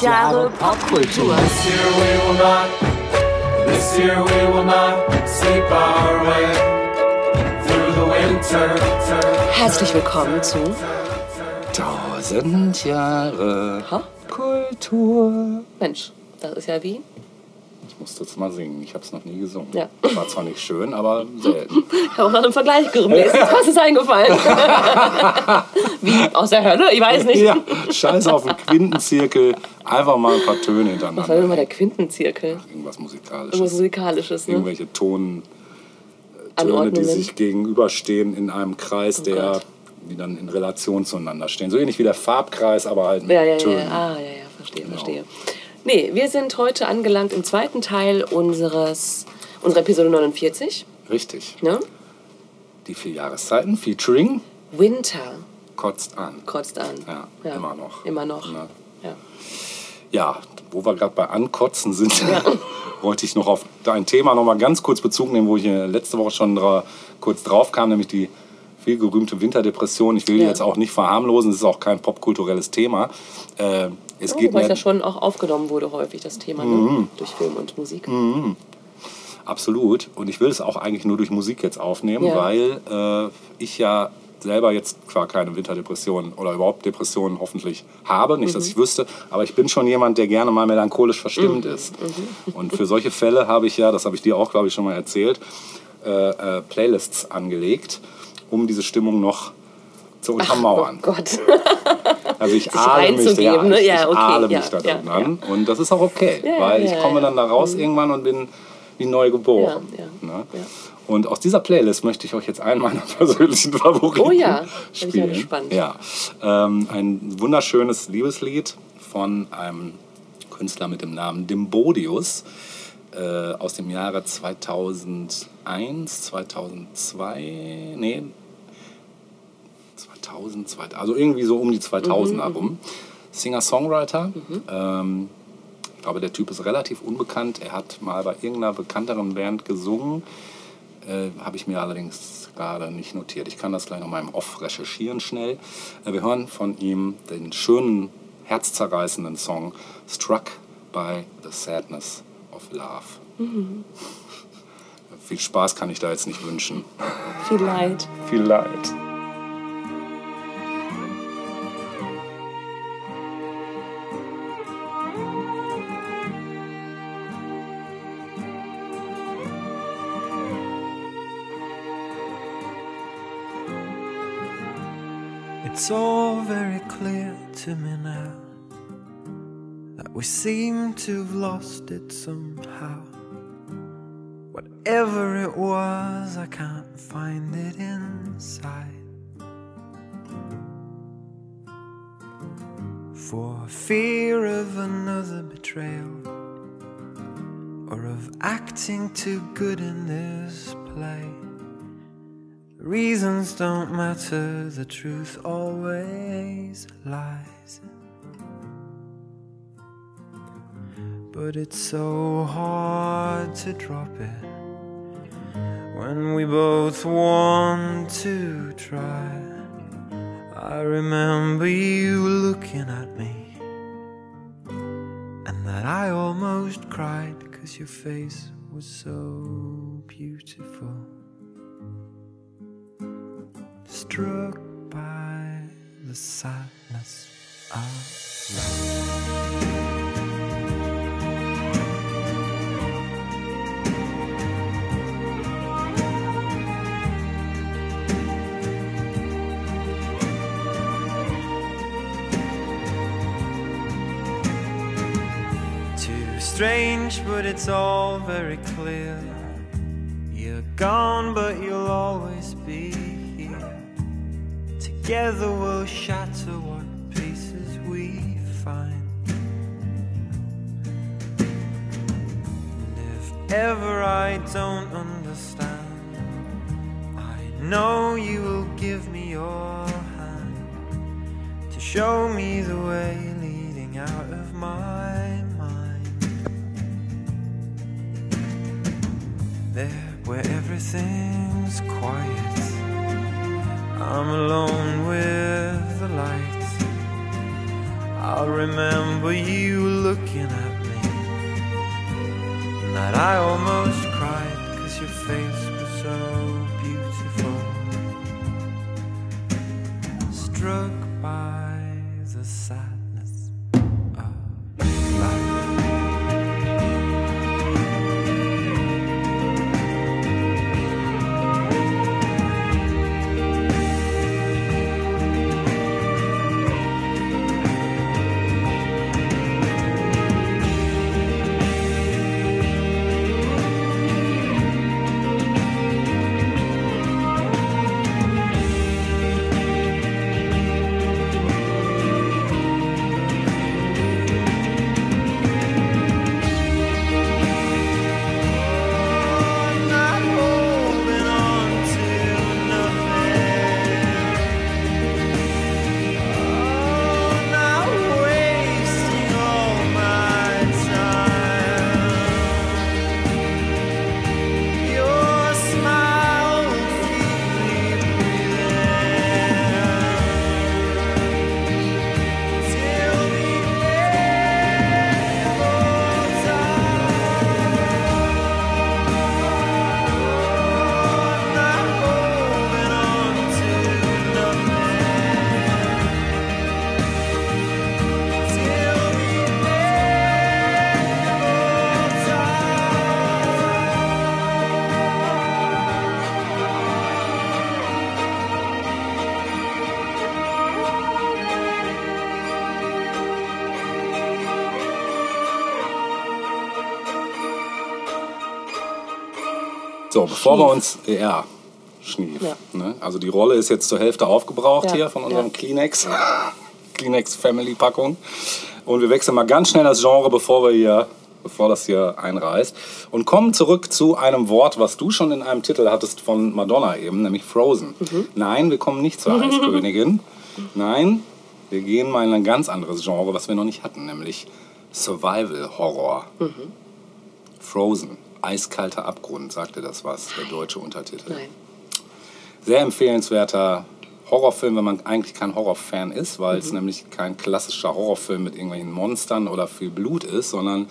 100 Jahre Popkultur. This year we will not, this year we will not sleep our way through the winter. Herzlich willkommen zu Tausend Jahre Ha? Kultur. Mensch, das ist ja wie. Ich musste jetzt mal singen. Ich habe es noch nie gesungen. Ja. War zwar nicht schön, aber selten. Ich habe auch nach einem Vergleich gelesen. Was ist eingefallen? wie aus der Hölle? Ich weiß nicht. ja, scheiß auf den Quintenzirkel. Einfach mal ein paar Töne Was war denn hintereinander. mal der Quintenzirkel? Irgendwas Musikalisches. Irgendwas Musikalisches, ne? Irgendwelche Ton, Töne, die sich gegenüberstehen in einem Kreis, der, Oh Gott. die dann in Relation zueinander stehen. So ähnlich wie der Farbkreis, aber halt mit Ja, ja, ja. Tönen. ja. Ah, ja, ja, verstehe, Genau. verstehe. Nee, wir sind heute angelangt im zweiten Teil unseres, unserer Episode 49. Richtig. Ne? Die vier Jahreszeiten featuring Winter kotzt an. kotzt an. Ja, immer noch. Immer noch. Ne? Ja. Ja, wo wir gerade bei Ankotzen sind, wollte ich noch auf dein Thema noch mal ganz kurz Bezug nehmen, wo ich letzte Woche schon dra kurz drauf kam, nämlich die viel gerühmte Winterdepression. Ich will die Ja. jetzt auch nicht verharmlosen, es ist auch kein popkulturelles Thema. Äh, es Oh, geht Wobei mir das schon auch aufgenommen wurde häufig, das Thema, Mhm. ne? durch Film und Musik. absolut und ich will es auch eigentlich nur durch Musik jetzt aufnehmen, Ja. weil äh, ich ja selber jetzt zwar keine Winterdepression oder überhaupt Depressionen hoffentlich habe, nicht, Mhm. dass ich wüsste, aber ich bin schon jemand, der gerne mal melancholisch verstimmt Mhm. ist. Und für solche Fälle habe ich ja, das habe ich dir auch, glaube ich, schon mal erzählt, äh, äh, Playlists angelegt, um diese Stimmung noch zu untermauern. Oh Gott. Also ich ahle mich, ja, reinzugeben, ne? Ja, ich okay, ahle ja, mich da ja, drin an und das ist auch okay, Ja, weil ja, ich komme ja. dann da raus irgendwann und bin wie neu geboren. Ja, ja, ne? Und aus dieser Playlist möchte ich euch jetzt einen meiner persönlichen Favoriten Oh ja, bin ich spielen. gespannt. Ja, ähm, ein wunderschönes Liebeslied von einem Künstler mit dem Namen Dimbodius äh, aus dem Jahre 2001, 2002, nee, 2000, 2000 also irgendwie so um die 2000 herum. Singer-Songwriter. Ähm, ich glaube, der Typ ist relativ unbekannt. Er hat mal bei irgendeiner bekannteren Band gesungen. Äh, Habe ich mir allerdings gerade nicht notiert. Ich kann das gleich noch mal im Off recherchieren schnell. Äh, wir hören von ihm den schönen, herzzerreißenden Song Struck by the Sadness of Love. Viel Spaß kann ich da jetzt nicht wünschen. Viel Leid. Viel Leid. It's all very clear to me now that we seem to have lost it somehow. Whatever it was, I can't find it inside. For fear of another betrayal or of acting too good in this play. Reasons don't matter, the truth always lies. But it's so hard to drop it when we both want to try. I remember you looking at me, and that I almost cried because your face was so beautiful struck by the sadness of love. Too strange, but it's all very clear. You're gone, but you'll always be. Together we'll shatter what pieces we find. And if ever I don't understand, I know you will give me your hand to show me the way leading out of my mind. There where everything's quiet. I'm alone with the lights. I'll remember you looking at me. And that I almost cried because your face was so beautiful. Struck So, bevor wir uns. Ja, Schnief. Ja. Ne? Also die Rolle ist jetzt zur Hälfte aufgebraucht Ja, hier von unserem ja. Kleenex. Kleenex Family Packung. Und wir wechseln mal ganz schnell das Genre, bevor wir hier. Bevor das hier einreißt. Und kommen zurück zu einem Wort, was du schon in einem Titel hattest von Madonna eben, nämlich Frozen. Mhm. Nein, wir kommen nicht zur Eiskönigin. Nein, wir gehen mal in ein ganz anderes Genre, was wir noch nicht hatten, nämlich Survival Horror. Mhm. Frozen, eiskalter Abgrund, sagte das was, der deutsche Untertitel. Nein. Sehr empfehlenswerter Horrorfilm, wenn man eigentlich kein Horrorfan ist, weil Mhm. es nämlich kein klassischer Horrorfilm mit irgendwelchen Monstern oder viel Blut ist, sondern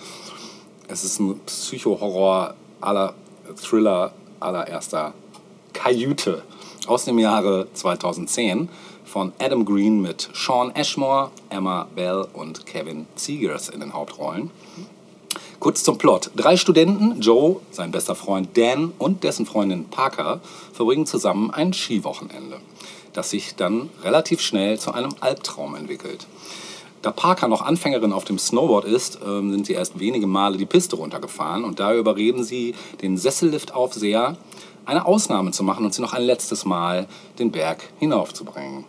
es ist ein Psycho-Horror aller Thriller allererster Kajüte aus dem Jahre 2010 von Adam Green mit Sean Ashmore, Emma Bell und Kevin Zegers in den Hauptrollen. Kurz zum Plot. Drei Studenten, Joe, sein bester Freund Dan und dessen Freundin Parker, verbringen zusammen ein Skiwochenende, das sich dann relativ schnell zu einem Albtraum entwickelt. Da Parker noch Anfängerin auf dem Snowboard ist, ähm, sind sie erst wenige Male die Piste runtergefahren und da überreden sie den Sesselliftaufseher, eine Ausnahme zu machen und sie noch ein letztes Mal den Berg hinaufzubringen.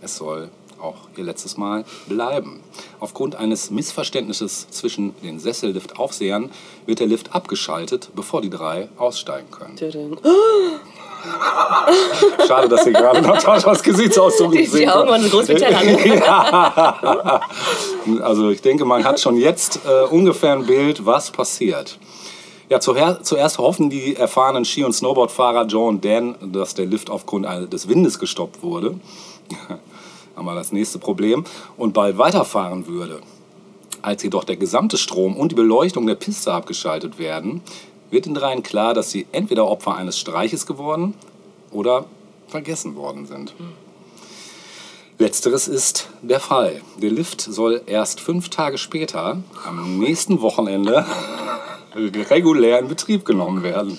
Es soll auch ihr letztes Mal bleiben. Aufgrund eines Missverständnisses zwischen den Sesselliftaufsehern wird der Lift abgeschaltet, bevor die drei aussteigen können. Schade, dass ihr gerade Nataschas Gesichtsausdruck Die, nicht die Augen waren so groß wie Teller. ne? Also ich denke, man hat schon jetzt äh, ungefähr ein Bild, was passiert. Ja, zuerst hoffen die erfahrenen Ski- und Snowboardfahrer Joe und Dan, dass der Lift aufgrund des Windes gestoppt wurde. Haben wir das nächste Problem. Und bald weiterfahren würde. Als jedoch der gesamte Strom und die Beleuchtung der Piste abgeschaltet werden, wird den dreien klar, dass sie entweder Opfer eines Streiches geworden oder vergessen worden sind. Letzteres ist der Fall. Der Lift soll erst fünf Tage später, am nächsten Wochenende, regulär in Betrieb genommen werden.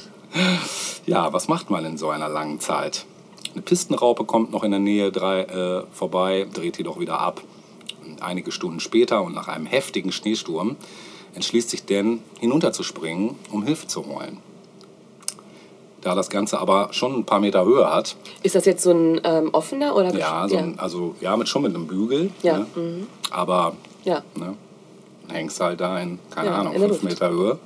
Ja, was macht man in so einer langen Zeit? Eine Pistenraupe kommt noch in der Nähe drei, äh, vorbei, dreht jedoch wieder ab. Und einige Stunden später und nach einem heftigen Schneesturm entschließt sich Dan, hinunterzuspringen, um Hilfe zu holen. Da das Ganze aber schon ein paar Meter Höhe hat, Ist das jetzt so ein ähm, offener oder ja, so ein, also ja, mit schon mit einem Bügel. Ja, Ne? Aber ja. ne, hängst halt da in, keine Ja, Ahnung, in fünf. Meter Höhe.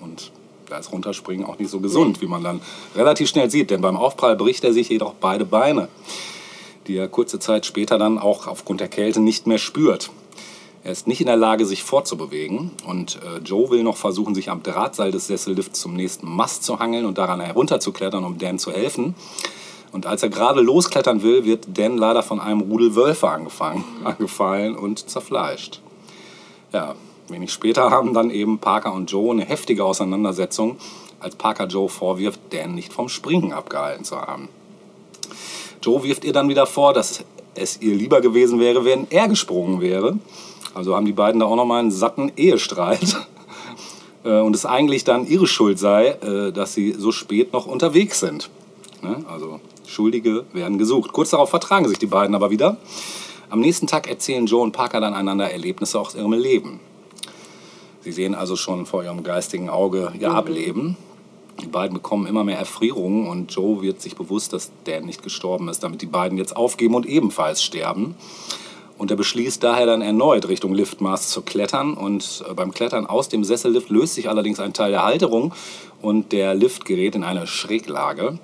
Und da Runterspringen auch nicht so gesund, wie man dann relativ schnell sieht. Denn beim Aufprall bricht er sich jedoch beide Beine, die er kurze Zeit später dann auch aufgrund der Kälte nicht mehr spürt. Er ist nicht in der Lage, sich fortzubewegen. Und äh, Joe will noch versuchen, sich am Drahtseil des Sessellifts zum nächsten Mast zu hangeln und daran herunterzuklettern, um Dan zu helfen. Und als er gerade losklettern will, wird Dan leider von einem Rudel Wölfe angefangen, angefallen und zerfleischt. Ja, Wenig später haben dann eben Parker und Joe eine heftige Auseinandersetzung, als Parker Joe vorwirft, Dan nicht vom Springen abgehalten zu haben. Joe wirft ihr dann wieder vor, dass es ihr lieber gewesen wäre, wenn er gesprungen wäre. Also haben die beiden da auch nochmal einen satten Ehestreit. Äh, Und es eigentlich dann ihre Schuld sei, äh, dass sie so spät noch unterwegs sind. Ne? Also Schuldige werden gesucht. Kurz darauf vertragen sich die beiden aber wieder. Am nächsten Tag erzählen Joe und Parker dann einander Erlebnisse aus ihrem Leben. Sie sehen also schon vor ihrem geistigen Auge ihr Ableben. Die beiden bekommen immer mehr Erfrierungen und Joe wird sich bewusst, dass Dan nicht gestorben ist, damit die beiden jetzt aufgeben und ebenfalls sterben. Und er beschließt daher dann erneut Richtung Liftmast zu klettern. Und äh, beim Klettern aus dem Sessellift löst sich allerdings ein Teil der Halterung und der Lift gerät in eine Schräglage.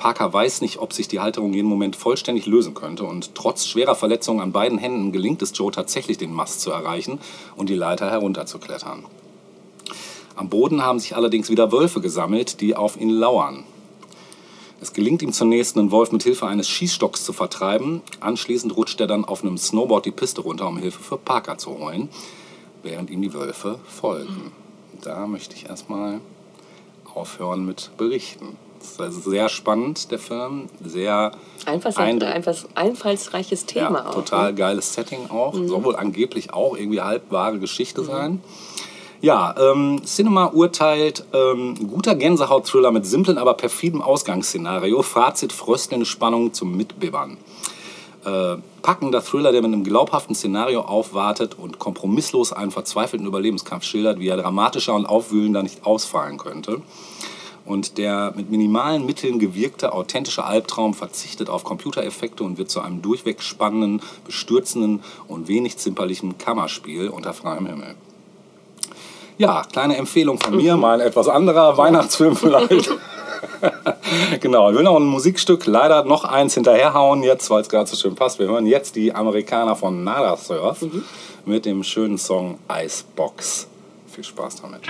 Parker weiß nicht, ob sich die Halterung jeden Moment vollständig lösen könnte. Und trotz schwerer Verletzungen an beiden Händen gelingt es Joe tatsächlich, den Mast zu erreichen und die Leiter herunterzuklettern. Am Boden haben sich allerdings wieder Wölfe gesammelt, die auf ihn lauern. Es gelingt ihm zunächst, einen Wolf mit Hilfe eines Schießstocks zu vertreiben. Anschließend rutscht er dann auf einem Snowboard die Piste runter, um Hilfe für Parker zu holen, während ihm die Wölfe folgen. Da möchte ich erstmal aufhören mit Berichten. Das ist also sehr spannend, der Film. Sehr Einfach eindru- ein einfach einfallsreiches Thema ja, auch. total ne? geiles Setting auch. Soll wohl angeblich auch irgendwie halb wahre Geschichte sein. Ja, ähm, Cinema urteilt, ähm, guter Gänsehaut-Thriller mit simplen, aber perfidem Ausgangsszenario. Fazit, fröstelnde Spannung zum Mitbibbern. Äh, packender Thriller, der mit einem glaubhaften Szenario aufwartet und kompromisslos einen verzweifelten Überlebenskampf schildert, wie er dramatischer und aufwühlender nicht ausfallen könnte. Und der mit minimalen Mitteln gewirkte authentische Albtraum verzichtet auf Computereffekte und wird zu einem durchweg spannenden, bestürzenden und wenig zimperlichen Kammerspiel unter freiem Himmel. Ja, kleine Empfehlung von mir, mal ein etwas anderer Weihnachtsfilm vielleicht. genau, ich will noch ein Musikstück, leider noch eins hinterherhauen jetzt, weil es gerade so schön passt. Wir hören jetzt die Amerikaner von Nada Surf mit dem schönen Song Icebox. Viel Spaß damit.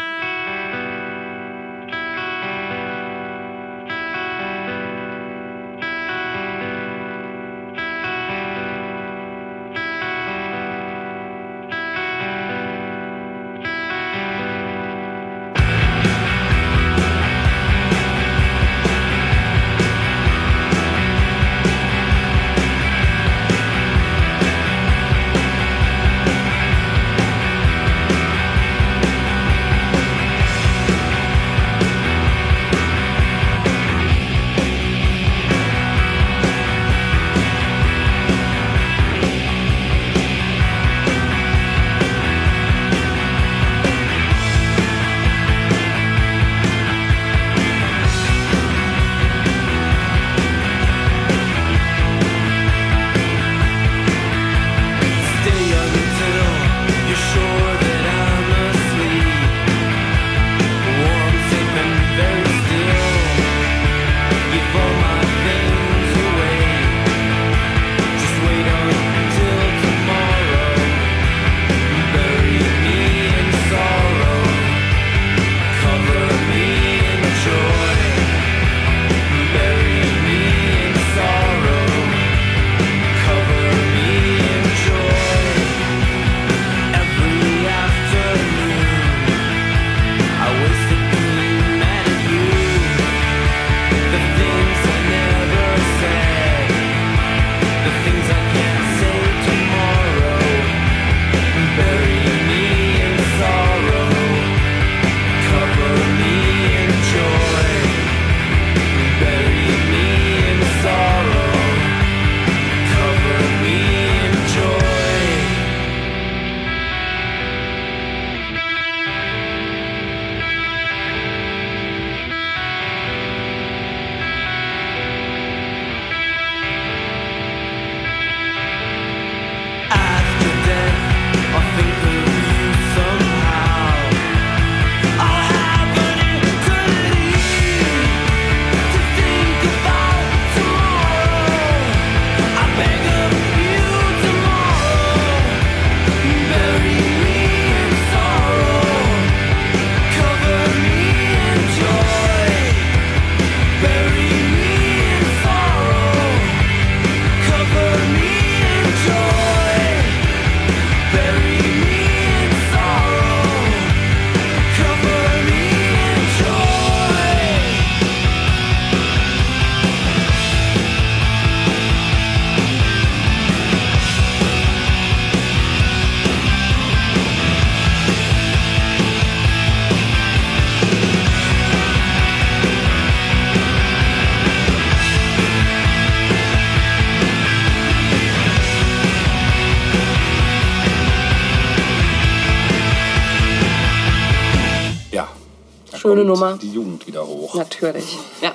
Nummer. Die Jugend wieder hoch. Natürlich, ja.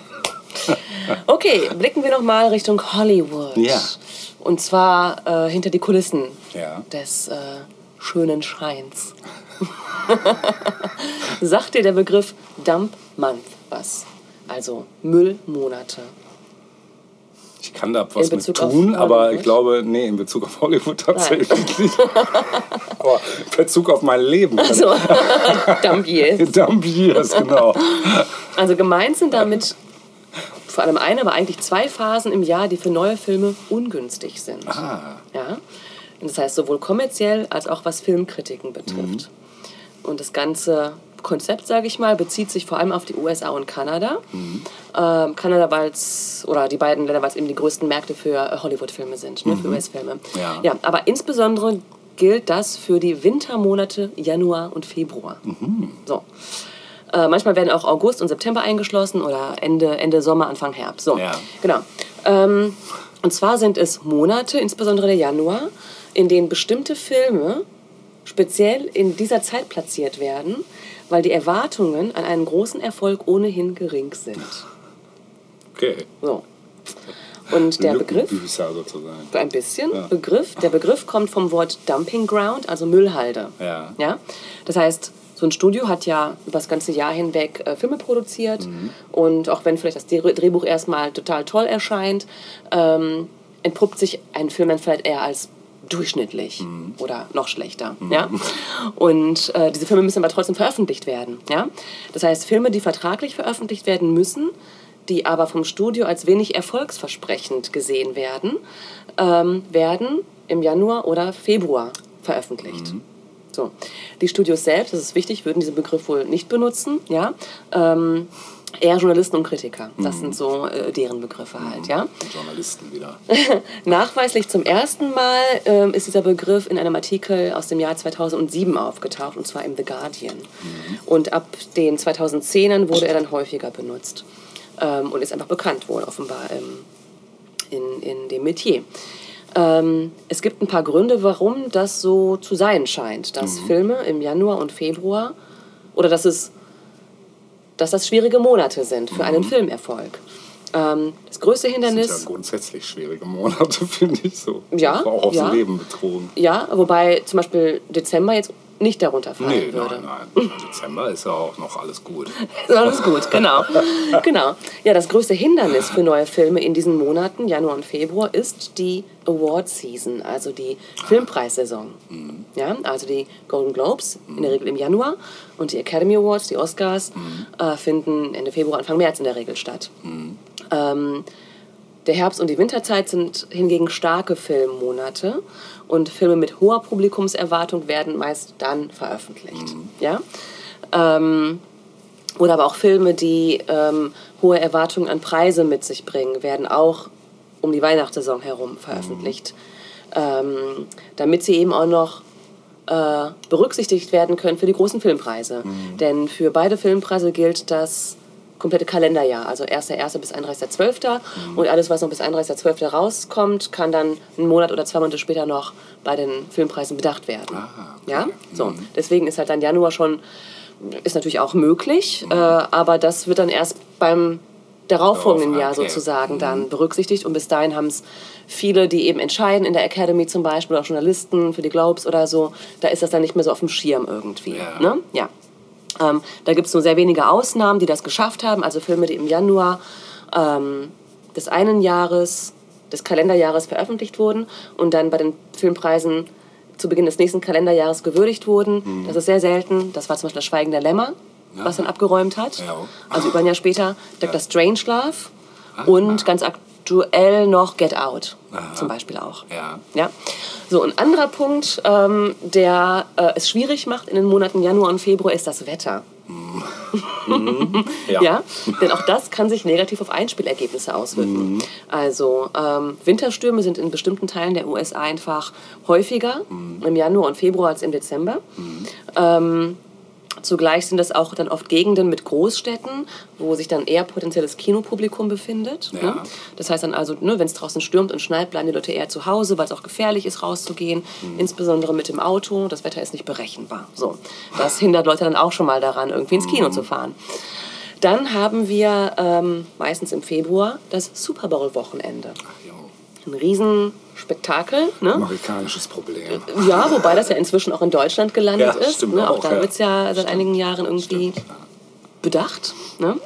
Okay, blicken wir noch mal Richtung Hollywood. Ja. Und zwar äh, hinter die Kulissen Ja. des äh, schönen Scheins. Sagt dir der Begriff Dump Month was? Also Müllmonate. Ich kann da was mit tun, aber ich glaube, nee, in Bezug auf Hollywood tatsächlich nicht. aber in Bezug auf mein Leben. Also Dump Years. Dump Years, genau. Also gemeint sind damit vor allem eine, aber eigentlich zwei Phasen im Jahr, die für neue Filme ungünstig sind. Ah, Ja? Und das heißt sowohl kommerziell als auch was Filmkritiken betrifft. Und das ganze Konzept, sage ich mal, bezieht sich vor allem auf die USA und Kanada. Ähm, Kanada, weil's, oder die beiden Länder, weil es eben die größten Märkte für Hollywood-Filme sind, ne, für US-Filme. Ja. ja, aber insbesondere gilt das für die Wintermonate Januar und Februar. So. Äh, manchmal werden auch August und September eingeschlossen oder Ende, Ende Sommer, Anfang Herbst. So, Ja. genau. Ähm, und zwar sind es Monate, insbesondere der Januar, in denen bestimmte Filme speziell in dieser Zeit platziert werden, weil die Erwartungen an einen großen Erfolg ohnehin gering sind. okay. So. Und der Begriff, sozusagen. so ein bisschen, Ja. Begriff, der Begriff kommt vom Wort Dumping Ground, also Müllhalde. Ja. Ja? Das heißt, so ein Studio hat ja über das ganze Jahr hinweg äh, Filme produziert Mhm. und auch wenn vielleicht das Dreh- Drehbuch erstmal total toll erscheint, ähm, entpuppt sich ein Film dann vielleicht eher als durchschnittlich Mhm. oder noch schlechter. Ja? Und äh, diese Filme müssen aber trotzdem veröffentlicht werden. Ja? Das heißt, Filme, die vertraglich veröffentlicht werden müssen, die aber vom Studio als wenig erfolgsversprechend gesehen werden, ähm, werden im Januar oder Februar veröffentlicht. So. Die Studios selbst, das ist wichtig, würden diesen Begriff wohl nicht benutzen. Ja? Ähm, eher Journalisten und Kritiker. Das sind so äh, deren Begriffe halt. Ja? Journalisten wieder. Nachweislich zum ersten Mal ähm, ist dieser Begriff in einem Artikel aus dem Jahr 2007 aufgetaucht, und zwar im The Guardian. Und ab den 2010ern wurde er dann häufiger benutzt ähm, und ist einfach bekannt wohl offenbar ähm, in, in dem Metier. Ähm, es gibt ein paar Gründe, warum das so zu sein scheint, dass Filme im Januar und Februar oder dass es dass das schwierige Monate sind für einen Filmerfolg. Ähm, das größte Das sind Hindernis ja grundsätzlich schwierige Monate, finde ich so. Ja, auch aufs ja. Leben betrogen. Ja, wobei zum Beispiel Dezember jetzt nicht darunter fallen Nee, würde. nein, nein. Im Dezember ist ja auch noch alles gut. Ist Alles gut, genau. genau. Ja, das größte Hindernis für neue Filme in diesen Monaten, Januar und Februar, ist die Award Season, also die Filmpreissaison. Ja, also die Golden Globes, in der Regel im Januar, und die Academy Awards, die Oscars, äh, finden Ende Februar, Anfang März in der Regel statt. Ähm, der Herbst und die Winterzeit sind hingegen starke Filmmonate und Filme mit hoher Publikumserwartung werden meist dann veröffentlicht. Ja? Ähm, oder aber auch Filme, die ähm, hohe Erwartungen an Preise mit sich bringen, werden auch um die Weihnachtssaison herum veröffentlicht, ähm, damit sie eben auch noch äh, berücksichtigt werden können für die großen Filmpreise. Denn für beide Filmpreise gilt das komplette Kalenderjahr, also 1.1. bis 31.12. Und alles, was noch bis 31.12. rauskommt, kann dann einen Monat oder zwei Monate später noch bei den Filmpreisen bedacht werden. Ah, okay. Ja, so. Deswegen ist halt dann Januar schon, ist natürlich auch möglich, äh, aber das wird dann erst beim darauffolgenden Darauf, Jahr okay. sozusagen dann berücksichtigt. Und bis dahin haben es viele, die eben entscheiden, in der Academy zum Beispiel, auch Journalisten für die Globes oder so, da ist das dann nicht mehr so auf dem Schirm irgendwie. Ja. Ne? ja. Ähm, da gibt es nur sehr wenige Ausnahmen, die das geschafft haben. Also Filme, die im Januar ähm, des einen Jahres, des Kalenderjahres veröffentlicht wurden und dann bei den Filmpreisen zu Beginn des nächsten Kalenderjahres gewürdigt wurden. Mhm. Das ist sehr selten. Das war zum Beispiel das Schweigen der Lämmer, was dann abgeräumt hat. Ja. Also über ein Jahr später Dr. Strangelove und ganz aktuell noch Get Out Aha. zum Beispiel auch. Ja. Ja. So, ein anderer Punkt, ähm, der äh, es schwierig macht in den Monaten Januar und Februar, ist das Wetter. Ja. Ja, denn auch das kann sich negativ auf Einspielergebnisse auswirken. Also ähm, Winterstürme sind in bestimmten Teilen der USA einfach häufiger im Januar und Februar als im Dezember. Ähm, Zugleich sind das auch dann oft Gegenden mit Großstädten, wo sich dann eher potenzielles Kinopublikum befindet. Ja. Ne? Das heißt dann also, ne, wenn es draußen stürmt und schneit, bleiben die Leute eher zu Hause, weil es auch gefährlich ist, rauszugehen. Insbesondere mit dem Auto. Das Wetter ist nicht berechenbar. So. Das hindert Leute dann auch schon mal daran, irgendwie ins Kino zu fahren. Dann haben wir ähm, meistens im Februar das Super Bowl-Wochenende. Ein Riesenspektakel. Ne? amerikanisches Problem. Ja, wobei das ja inzwischen auch in Deutschland gelandet Ja, ist. stimmt ne? Auch, auch, da ja. wird es ja seit einigen Jahren irgendwie bedacht. Ne?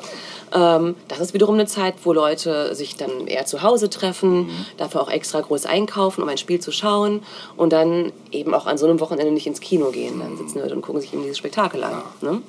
Ähm, das ist wiederum eine Zeit, wo Leute sich dann eher zu Hause treffen, Mhm. dafür auch extra groß einkaufen, um ein Spiel zu schauen und dann eben auch an so einem Wochenende nicht ins Kino gehen. Dann sitzen Leute und gucken sich eben dieses Spektakel an. Ne?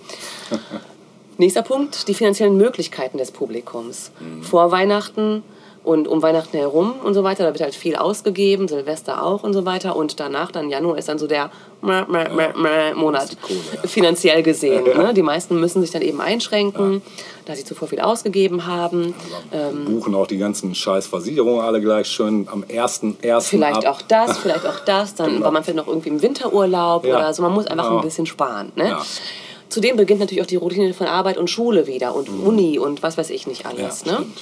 Nächster Punkt, die finanziellen Möglichkeiten des Publikums. Vor Weihnachten und um Weihnachten herum und so weiter, da wird halt viel ausgegeben, Silvester auch und so weiter. Und danach, dann Januar, ist dann so der Mäh, Mäh, Mäh, Monat, Kohle, ja. finanziell gesehen. Ne? Die meisten müssen sich dann eben einschränken, da sie zuvor viel ausgegeben haben. Ähm, Buchen auch die ganzen scheiß Versicherungen alle gleich schön am 1.1. Vielleicht ab. auch das, vielleicht auch das. Dann Genau. war man vielleicht noch irgendwie im Winterurlaub Ja. oder so. Man muss einfach Ja. ein bisschen sparen. Ne? Ja. Zudem beginnt natürlich auch die Routine von Arbeit und Schule wieder und Uni und was weiß ich nicht Mhm. Ja, alles. ne? stimmt.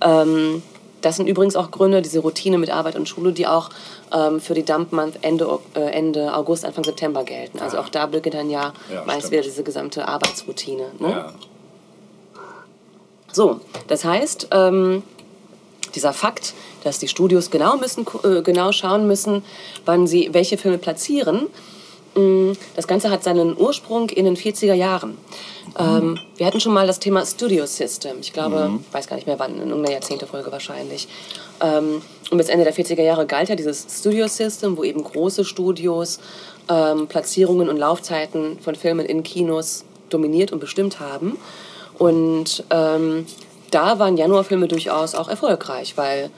Ähm, das sind übrigens auch Gründe, diese Routine mit Arbeit und Schule, die auch ähm, für die Dump Month Ende, äh, Ende August, Anfang September gelten. Also auch da beginnt dann ja, Ja, meist stimmt. wieder diese gesamte Arbeitsroutine. Ne? Ja. So, das heißt, ähm, dieser Fakt, dass die Studios genau, müssen, äh, genau schauen müssen, wann sie welche Filme platzieren, das Ganze hat seinen Ursprung in den 40er Jahren. Ähm, wir hatten schon mal das Thema Studio System. Ich glaube, weiß gar nicht mehr wann, in irgendeiner Jahrzehntefolge wahrscheinlich. Ähm, und bis Ende der 40er Jahre galt ja dieses Studio System, wo eben große Studios ähm, Platzierungen und Laufzeiten von Filmen in Kinos dominiert und bestimmt haben. Und ähm, da waren Januarfilme durchaus auch erfolgreich, weil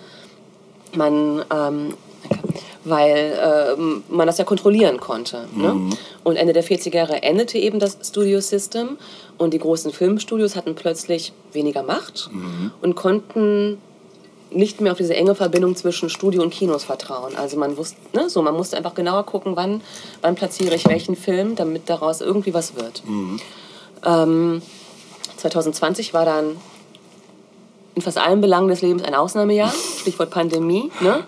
man, ähm, weil ähm, man das ja kontrollieren konnte. Ne? Und Ende der 40er Jahre endete eben das Studio System und die großen Filmstudios hatten plötzlich weniger Macht und konnten nicht mehr auf diese enge Verbindung zwischen Studio und Kinos vertrauen. Also man wusste, ne, so man musste einfach genauer gucken, wann, wann platziere ich welchen Film, damit daraus irgendwie was wird. Ähm, 2020 war dann in fast allen Belangen des Lebens ein Ausnahmejahr. Stichwort Pandemie. Ne?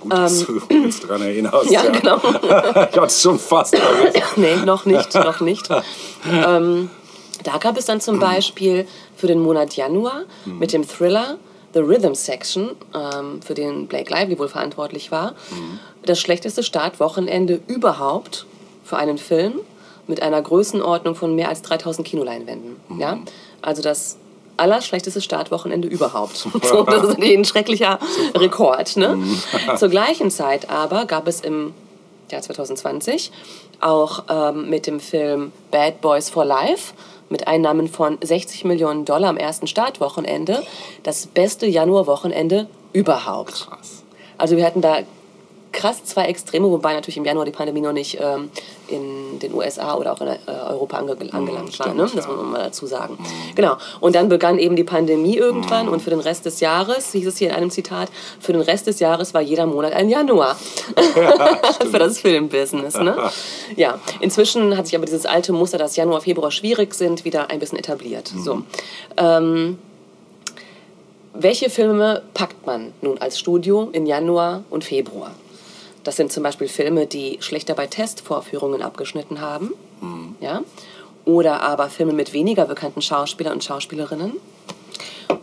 Gut, dass du uns daran erinnerst. Ja, genau. ich hatte es schon fast nee, noch nicht, noch nicht. ähm, da gab es dann zum Beispiel für den Monat Januar mit dem Thriller The Rhythm Section, ähm, für den Blake Lively wohl verantwortlich war, das schlechteste Startwochenende überhaupt für einen Film mit einer Größenordnung von mehr als 3000 Kinoleinwänden. Ja? Also das allerschlechteste Startwochenende überhaupt. so, das ist ein schrecklicher Rekord. Ne? Zur gleichen Zeit aber gab es im Jahr 2020 auch ähm, mit dem Film Bad Boys for Life mit Einnahmen von 60 Millionen Dollar am ersten Startwochenende das beste Januarwochenende überhaupt. Krass. Also wir hatten da krass zwei Extreme, wobei natürlich im Januar die Pandemie noch nicht ähm, in den USA oder auch in äh, Europa ange angelangt war. Ne? stimmt, Das ja. muss man mal dazu sagen. Genau. Und dann begann eben die Pandemie irgendwann und für den Rest des Jahres, hieß es hier in einem Zitat, für den Rest des Jahres war jeder Monat ein Januar für das Filmbusiness. Ne? Ja, inzwischen hat sich aber dieses alte Muster, dass Januar, Februar schwierig sind, wieder ein bisschen etabliert. So. Ähm, welche Filme packt man nun als Studio in Januar und Februar? Das sind zum Beispiel Filme, die schlechter bei Testvorführungen abgeschnitten haben. Ja? Oder aber Filme mit weniger bekannten Schauspielern und Schauspielerinnen.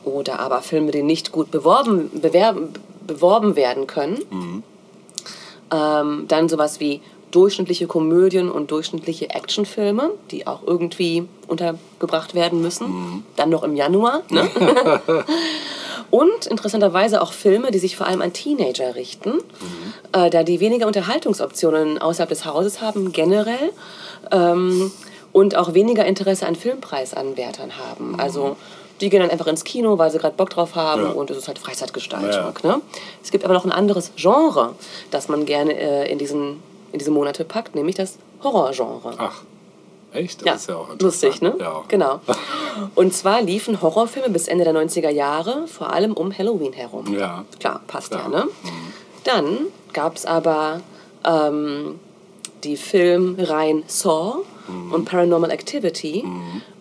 Oder aber Filme, die nicht gut beworben, bewerben, beworben werden können. Ähm, dann sowas wie durchschnittliche Komödien und durchschnittliche Actionfilme, die auch irgendwie untergebracht werden müssen. Dann noch im Januar. Ne? Und interessanterweise auch Filme, die sich vor allem an Teenager richten, äh, da die weniger Unterhaltungsoptionen außerhalb des Hauses haben, generell. Ähm, und auch weniger Interesse an Filmpreisanwärtern haben. Also die gehen dann einfach ins Kino, weil sie gerade Bock drauf haben Ja. und es ist halt Freizeitgestaltung. Ne? Es gibt aber noch ein anderes Genre, das man gerne äh, in, diesen, in diese Monate packt, nämlich das Horrorgenre. Ach, echt? Das Ja, ist ja auch lustig, ne? interessant. Ja. Genau. Und zwar liefen Horrorfilme bis Ende der 90er Jahre, vor allem um Halloween herum. Ja. Klar, passt ja, Klar. ne? Dann gab es aber ähm, die Filmreihen Saw und Paranormal Activity.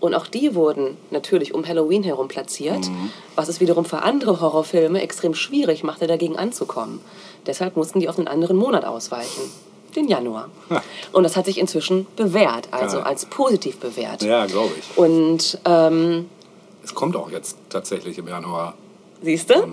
Und auch die wurden natürlich um Halloween herum platziert, was es wiederum für andere Horrorfilme extrem schwierig machte, dagegen anzukommen. Deshalb mussten die auf einen anderen Monat ausweichen. Den Januar. Und das hat sich inzwischen bewährt, also Ja. als positiv bewährt. Ja, glaube ich. Und ähm, Es kommt auch jetzt tatsächlich im Januar siehst du?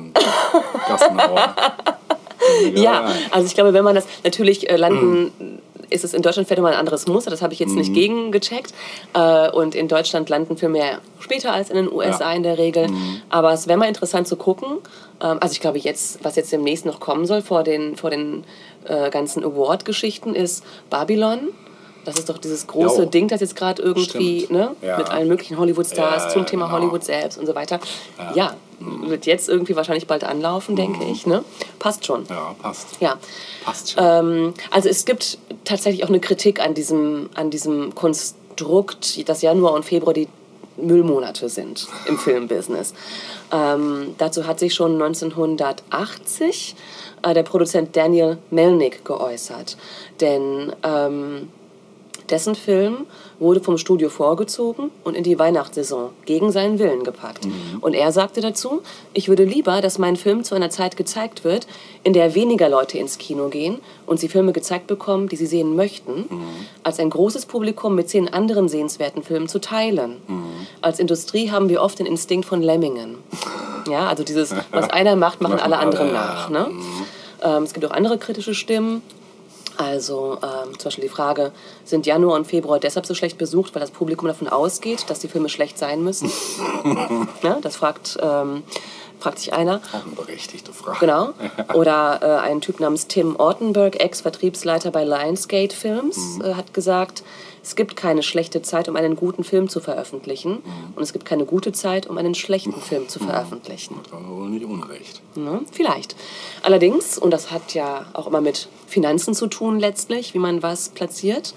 Ja, also ich glaube, wenn man das natürlich äh, landen, ist es in Deutschland vielleicht mal ein anderes Muster, das habe ich jetzt nicht gegengecheckt. Äh, und in Deutschland landen Filme ja später als in den USA Ja. in der Regel. Aber es wäre mal interessant zu gucken. Ähm, also ich glaube jetzt, was jetzt demnächst noch kommen soll vor den, vor den äh, ganzen Award-Geschichten, ist Babylon. Das ist doch dieses große Jo. Ding, das jetzt gerade irgendwie ne, Ja. mit allen möglichen Hollywood-Stars Ja, zum Thema genau. Hollywood selbst und so weiter. Ja, wird jetzt irgendwie wahrscheinlich bald anlaufen, denke ich. Ne? Passt schon. Ja, passt. Ja. Passt schon. Ähm, also es gibt tatsächlich auch eine Kritik an diesem, an diesem Konstrukt, dass Januar und Februar die Müllmonate sind im Filmbusiness. Ähm, dazu hat sich schon 1980 äh, der Produzent Daniel Melnick geäußert. Denn ähm, dessen Film wurde vom Studio vorgezogen und in die Weihnachtssaison gegen seinen Willen gepackt. Und er sagte dazu, ich würde lieber, dass mein Film zu einer Zeit gezeigt wird, in der weniger Leute ins Kino gehen und sie Filme gezeigt bekommen, die sie sehen möchten, als ein großes Publikum mit zehn anderen sehenswerten Filmen zu teilen. Als Industrie haben wir oft den Instinkt von Lemmingen. Ja, also dieses, was einer macht, machen alle anderen nach. Ne? Ähm, es gibt auch andere kritische Stimmen. Also ähm, zum Beispiel die Frage, sind Januar und Februar deshalb so schlecht besucht, weil das Publikum davon ausgeht, dass die Filme schlecht sein müssen? ja, das fragt, ähm, fragt sich einer. Auch eine berechtigte Frage. Genau. Oder äh, ein Typ namens Tim Ortenberg, Ex-Vertriebsleiter bei Lionsgate Films, äh, hat gesagt, es gibt keine schlechte Zeit, um einen guten Film zu veröffentlichen. Und es gibt keine gute Zeit, um einen schlechten Film zu veröffentlichen. Das war wohl nicht unrecht. Ne? Vielleicht. Allerdings, und das hat ja auch immer mit Finanzen zu tun letztlich, wie man was platziert,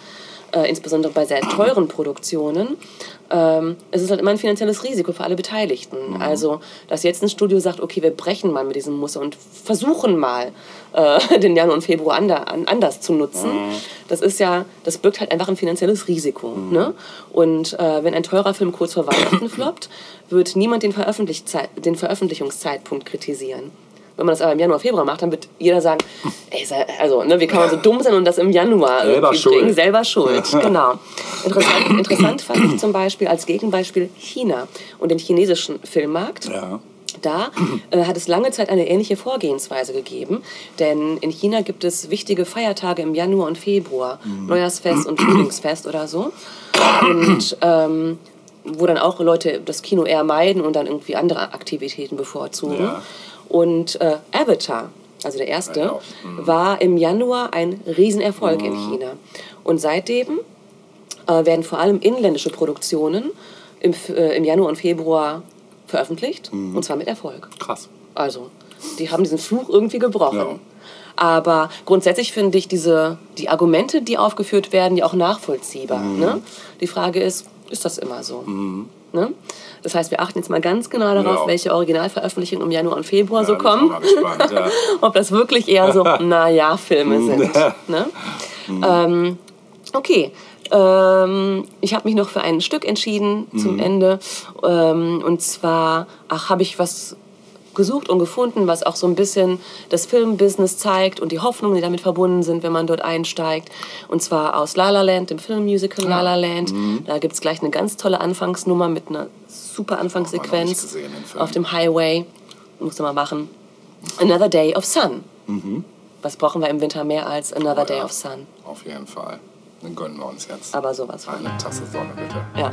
äh, insbesondere bei sehr teuren Produktionen, ähm, es ist halt immer ein finanzielles Risiko für alle Beteiligten. Also, dass jetzt ein Studio sagt, okay, wir brechen mal mit diesem Muster und versuchen mal, äh, den Januar und Februar ander, an, anders zu nutzen, das ist ja, das birgt halt einfach ein finanzielles Risiko. Ne? Und äh, wenn ein teurer Film kurz vor Weihnachten floppt, wird niemand den, Veröffentlichzei- den Veröffentlichungszeitpunkt kritisieren. Wenn man das aber im Januar, Februar macht, dann wird jeder sagen, ey, also, ne, wie kann man so dumm sein und das im Januar Selber schuld. bringen? Selber schuld, genau. Interessant, interessant fand ich zum Beispiel als Gegenbeispiel China und den chinesischen Filmmarkt. Ja. Da äh, hat es lange Zeit eine ähnliche Vorgehensweise gegeben, denn in China gibt es wichtige Feiertage im Januar und Februar, Neujahrsfest und Frühlingsfest oder so. Und ähm, wo dann auch Leute das Kino eher meiden und dann irgendwie andere Aktivitäten bevorzugen. Ja. Und äh, Avatar, also der erste, Ja. war im Januar ein Riesenerfolg in China. Und seitdem äh, werden vor allem inländische Produktionen im, äh, im Januar und Februar veröffentlicht. Und zwar mit Erfolg. Krass. Also, die haben diesen Fluch irgendwie gebrochen. Ja. Aber grundsätzlich finde ich diese, die Argumente, die aufgeführt werden, ja auch nachvollziehbar. Ne? Die Frage ist, ist das immer so? Ne? Das heißt, wir achten jetzt mal ganz genau darauf, Ja. welche Originalveröffentlichungen im Januar und Februar so Ja, ich kommen. gespannt, ja. Ob das wirklich eher so, naja, Filme sind. ne? ähm, okay. Ähm, ich habe mich noch für ein Stück entschieden zum Ende. Ähm, und zwar, ach, habe ich was gesucht und gefunden, was auch so ein bisschen das Filmbusiness zeigt und die Hoffnungen, die damit verbunden sind, wenn man dort einsteigt. Und zwar aus La La Land, dem Filmmusical La La Land. Da gibt es gleich eine ganz tolle Anfangsnummer mit einer super Anfangssequenz gesehen, auf dem Highway. Musst du mal machen. Another Day of Sun. Was brauchen wir im Winter mehr als Another Oh Day ja. of Sun? Auf jeden Fall. Dann gönnen wir uns jetzt Aber sowas von. eine Tasse Sonne, bitte. Ja.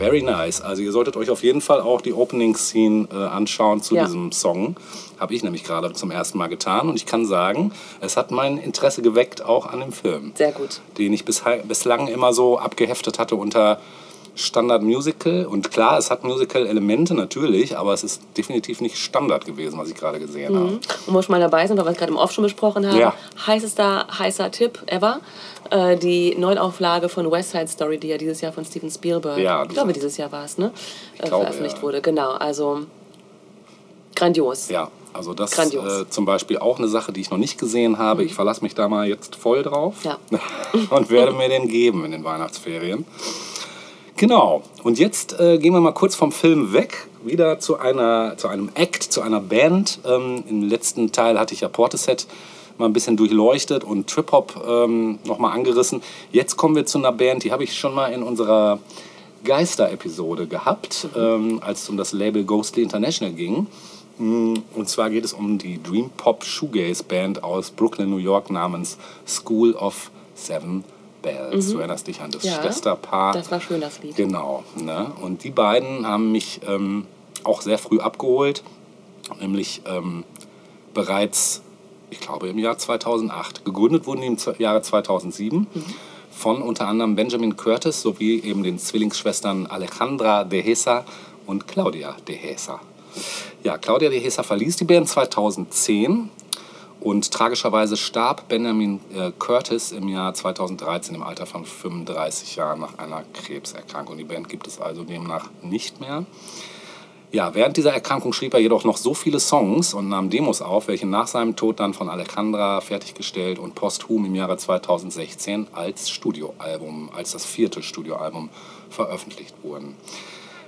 Very nice. Also ihr solltet euch auf jeden Fall auch die Opening Scene äh, anschauen zu Ja. diesem Song. Habe ich nämlich gerade zum ersten Mal getan. Und ich kann sagen, es hat mein Interesse geweckt auch an dem Film. Sehr gut. Den ich bis, bislang immer so abgeheftet hatte unter Standard Musical. Und klar, es hat Musical-Elemente natürlich, aber es ist definitiv nicht Standard gewesen, was ich gerade gesehen habe. Und wo wir schon mal dabei sind, weil wir es gerade im Off schon besprochen haben, Ja. heißester, heißer Tipp ever, äh, die Neuauflage von West Side Story, die ja dieses Jahr von Steven Spielberg, Ja, ich glaube diese- dieses Jahr war es, ne? Äh, glaube, veröffentlicht ja. wurde. Genau, also grandios. Ja, also das Grandios. äh, zum Beispiel auch eine Sache, die ich noch nicht gesehen habe. Ich verlasse mich da mal jetzt voll drauf Ja. und werde mir den geben in den Weihnachtsferien. Genau. Und jetzt äh, gehen wir mal kurz vom Film weg, wieder zu, einer, zu einem Act, zu einer Band. Ähm, Im letzten Teil hatte ich ja Portishead mal ein bisschen durchleuchtet und Trip-Hop ähm, nochmal angerissen. Jetzt kommen wir zu einer Band, die habe ich schon mal in unserer Geister-Episode gehabt, ähm, als es um das Label Ghostly International ging. Mm, Und zwar geht es um die Dream Pop Shoegaze Band aus Brooklyn, New York namens School of Seven Bells. Du erinnerst dich an das Mhm. Ja, Schwesterpaar. das war schön, das Lied. Genau. Ne? Und die beiden haben mich ähm, auch sehr früh abgeholt, nämlich ähm, bereits, ich glaube, im Jahr 2008. Gegründet wurden die im Jahre 2007 von unter anderem Benjamin Curtis sowie eben den Zwillingsschwestern Alejandra de Hesa und Claudia de Hesa. Ja, Claudia de Hesa verließ die Band 2010 und tragischerweise starb Benjamin äh, Curtis im Jahr 2013 im Alter von 35 Jahren nach einer Krebserkrankung. Die Band gibt es also demnach nicht mehr. Ja, während dieser Erkrankung schrieb er jedoch noch so viele Songs und nahm Demos auf, welche nach seinem Tod dann von Alejandra fertiggestellt und posthum im Jahre 2016 als Studioalbum, als das vierte Studioalbum veröffentlicht wurden.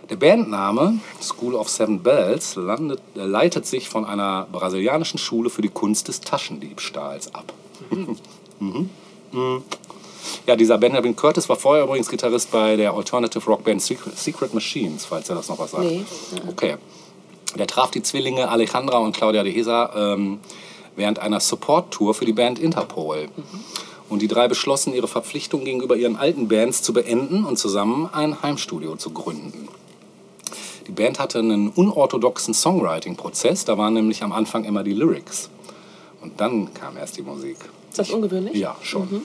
Der Bandname School of Seven Bells landet, äh, leitet sich von einer brasilianischen Schule für die Kunst des Taschendiebstahls ab. Mhm. Mhm. Ja, dieser Benjamin Curtis war vorher übrigens Gitarrist bei der Alternative Rockband Secret, Secret Machines, falls er das noch was sagt. Nee. Okay. Der traf die Zwillinge Alejandra und Claudia de Hesa ähm, während einer Support-Tour für die Band Interpol. Und die drei beschlossen, ihre Verpflichtung gegenüber ihren alten Bands zu beenden und zusammen ein Heimstudio zu gründen. Die Band hatte einen unorthodoxen Songwriting-Prozess. Da waren nämlich am Anfang immer die Lyrics. Und dann kam erst die Musik. Ist das ungewöhnlich? Ja, schon.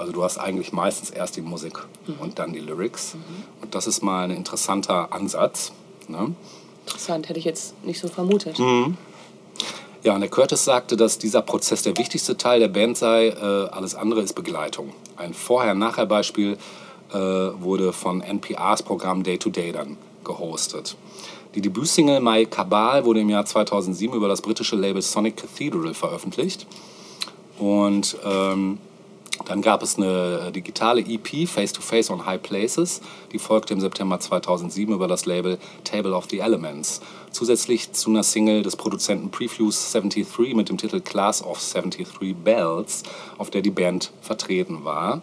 Also du hast eigentlich meistens erst die Musik und dann die Lyrics. Und das ist mal ein interessanter Ansatz. Ne? Interessant, hätte ich jetzt nicht so vermutet. Mhm. Ja, und der Curtis sagte, dass dieser Prozess der wichtigste Teil der Band sei. Äh, alles andere ist Begleitung. Ein Vorher-Nachher-Beispiel äh, wurde von NPRs Programm Day to Day dann gehostet. Die Debütsingle My Cabal wurde im Jahr 2007 über das britische Label Sonic Cathedral veröffentlicht. Und ähm, dann gab es eine äh, digitale EP, Face to Face on High Places, die folgte im September 2007 über das Label Table of the Elements. Zusätzlich zu einer Single des Produzenten Prefuse 73 mit dem Titel Class of 73 Bells, auf der die Band vertreten war.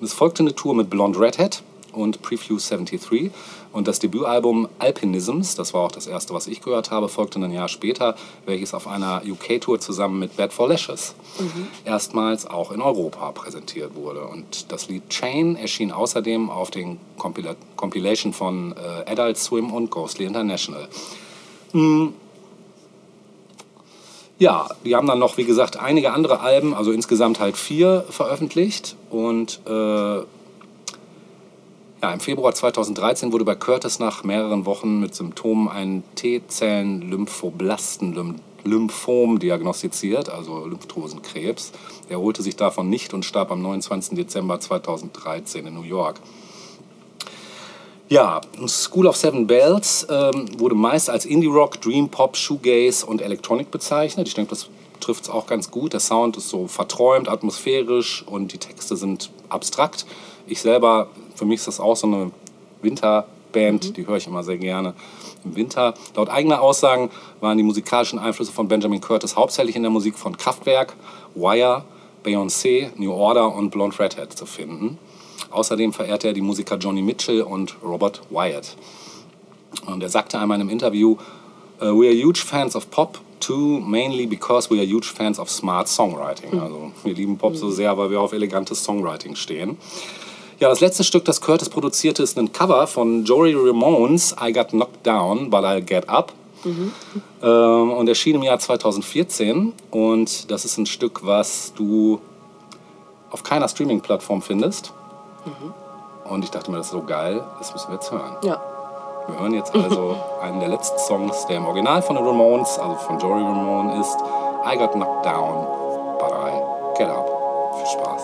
Und es folgte eine Tour mit Blonde Redhead und Prefuse 73. Und das Debütalbum Alpinisms, das war auch das erste, was ich gehört habe, folgte ein Jahr später, welches auf einer UK-Tour zusammen mit Bad for Lashes erstmals auch in Europa präsentiert wurde. Und das Lied Chain erschien außerdem auf den Compila Compilation von äh, Adult Swim und Ghostly International. Mm. Ja, die haben dann noch, wie gesagt, einige andere Alben, also insgesamt halt vier veröffentlicht. Und äh, ja, im Februar 2013 wurde bei Curtis nach mehreren Wochen mit Symptomen ein T-Zellen-Lymphoblasten-Lymphom diagnostiziert, also Lymphdrüsenkrebs. Er erholte sich davon nicht und starb am 29. Dezember 2013 in New York. Ja, School of Seven Bells ähm, wurde meist als Indie-Rock, Dream Pop, Shoegaze und Electronic bezeichnet. Ich denke, das trifft es auch ganz gut. Der Sound ist so verträumt, atmosphärisch und die Texte sind abstrakt. Ich selber, für mich ist das auch so eine Winterband, die höre ich immer sehr gerne im Winter. Laut eigener Aussagen waren die musikalischen Einflüsse von Benjamin Curtis hauptsächlich in der Musik von Kraftwerk, Wire, Beyoncé, New Order und Blonde Redhead zu finden. Außerdem verehrte er die Musiker Johnny Mitchell und Robert Wyatt. Und er sagte einmal in einem Interview, uh, we are huge fans of Pop, too, mainly because we are huge fans of smart songwriting. Also wir lieben Pop so sehr, weil wir auf elegantes Songwriting stehen. Ja, das letzte Stück, das Curtis produzierte, ist ein Cover von Jory Ramones, I Got Knocked Down, But I'll Get Up. Ähm, und erschien im Jahr 2014. Und das ist ein Stück, was du auf keiner Streaming-Plattform findest. Und ich dachte mir, das ist so geil, das müssen wir jetzt hören. Ja. Wir hören jetzt also einen der letzten Songs, der im Original von den Ramones, also von Jory Ramone ist. I got knocked down, but I get up. Viel Spaß.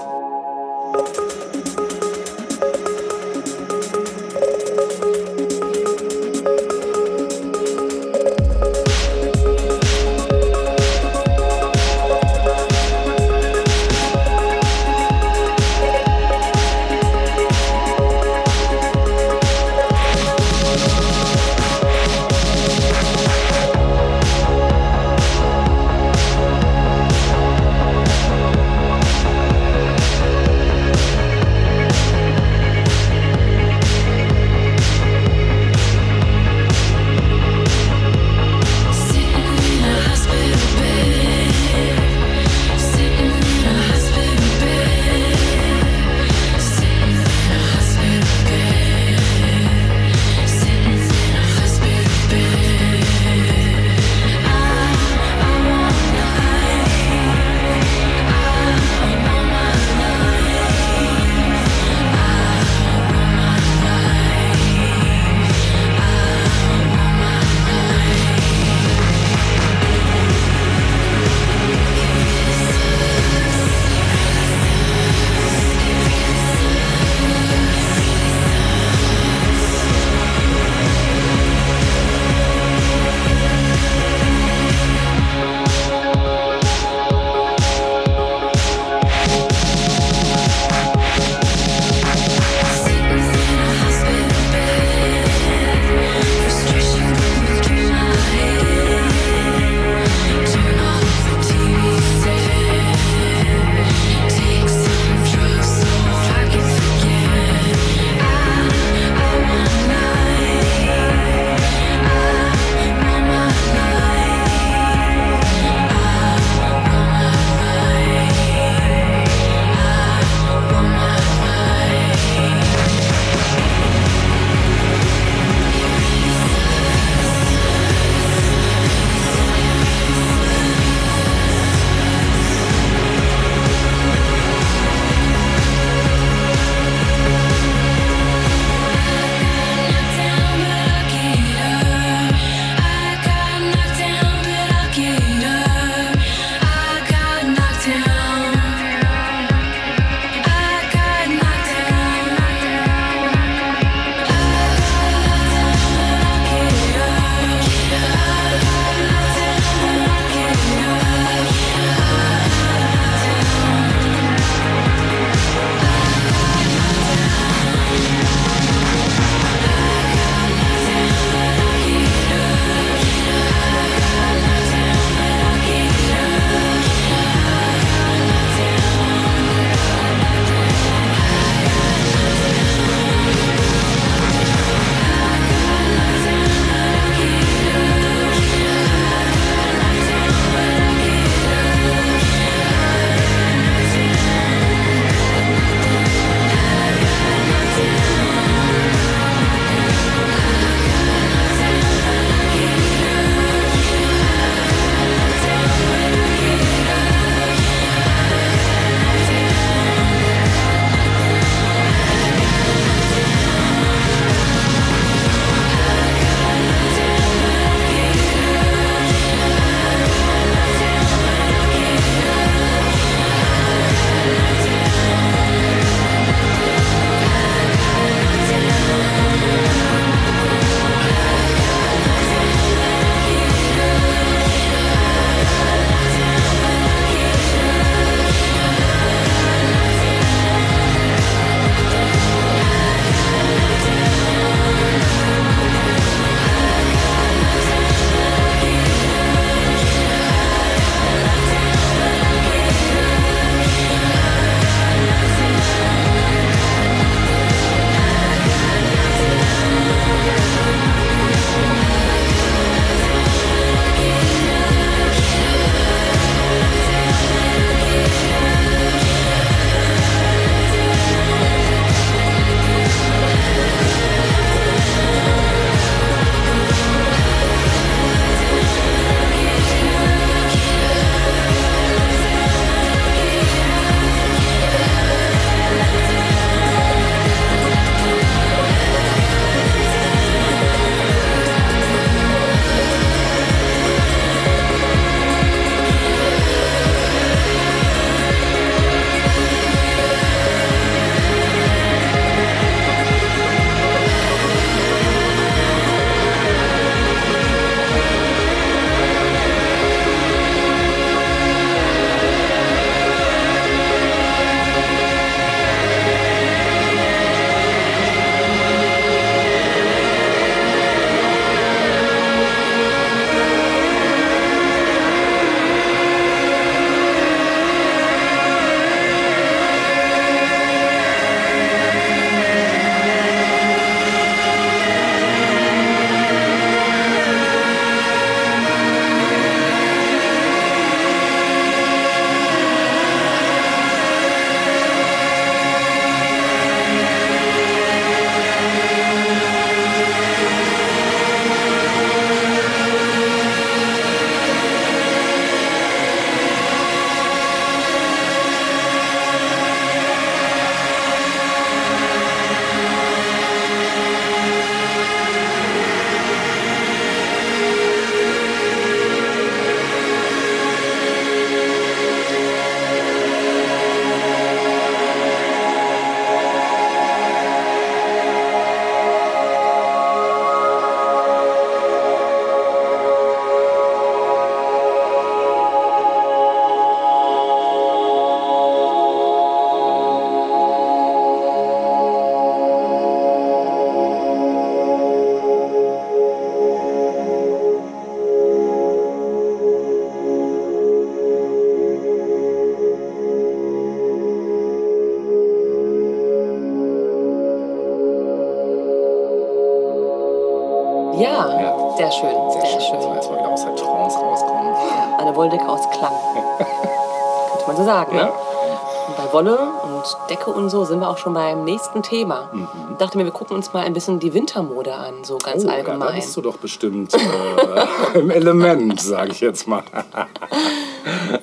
Beim nächsten Thema. Ich dachte mir, wir gucken uns mal ein bisschen die Wintermode an, so ganz Oh, Ja, da allgemein. bist du doch bestimmt äh, im Element, sage ich jetzt mal.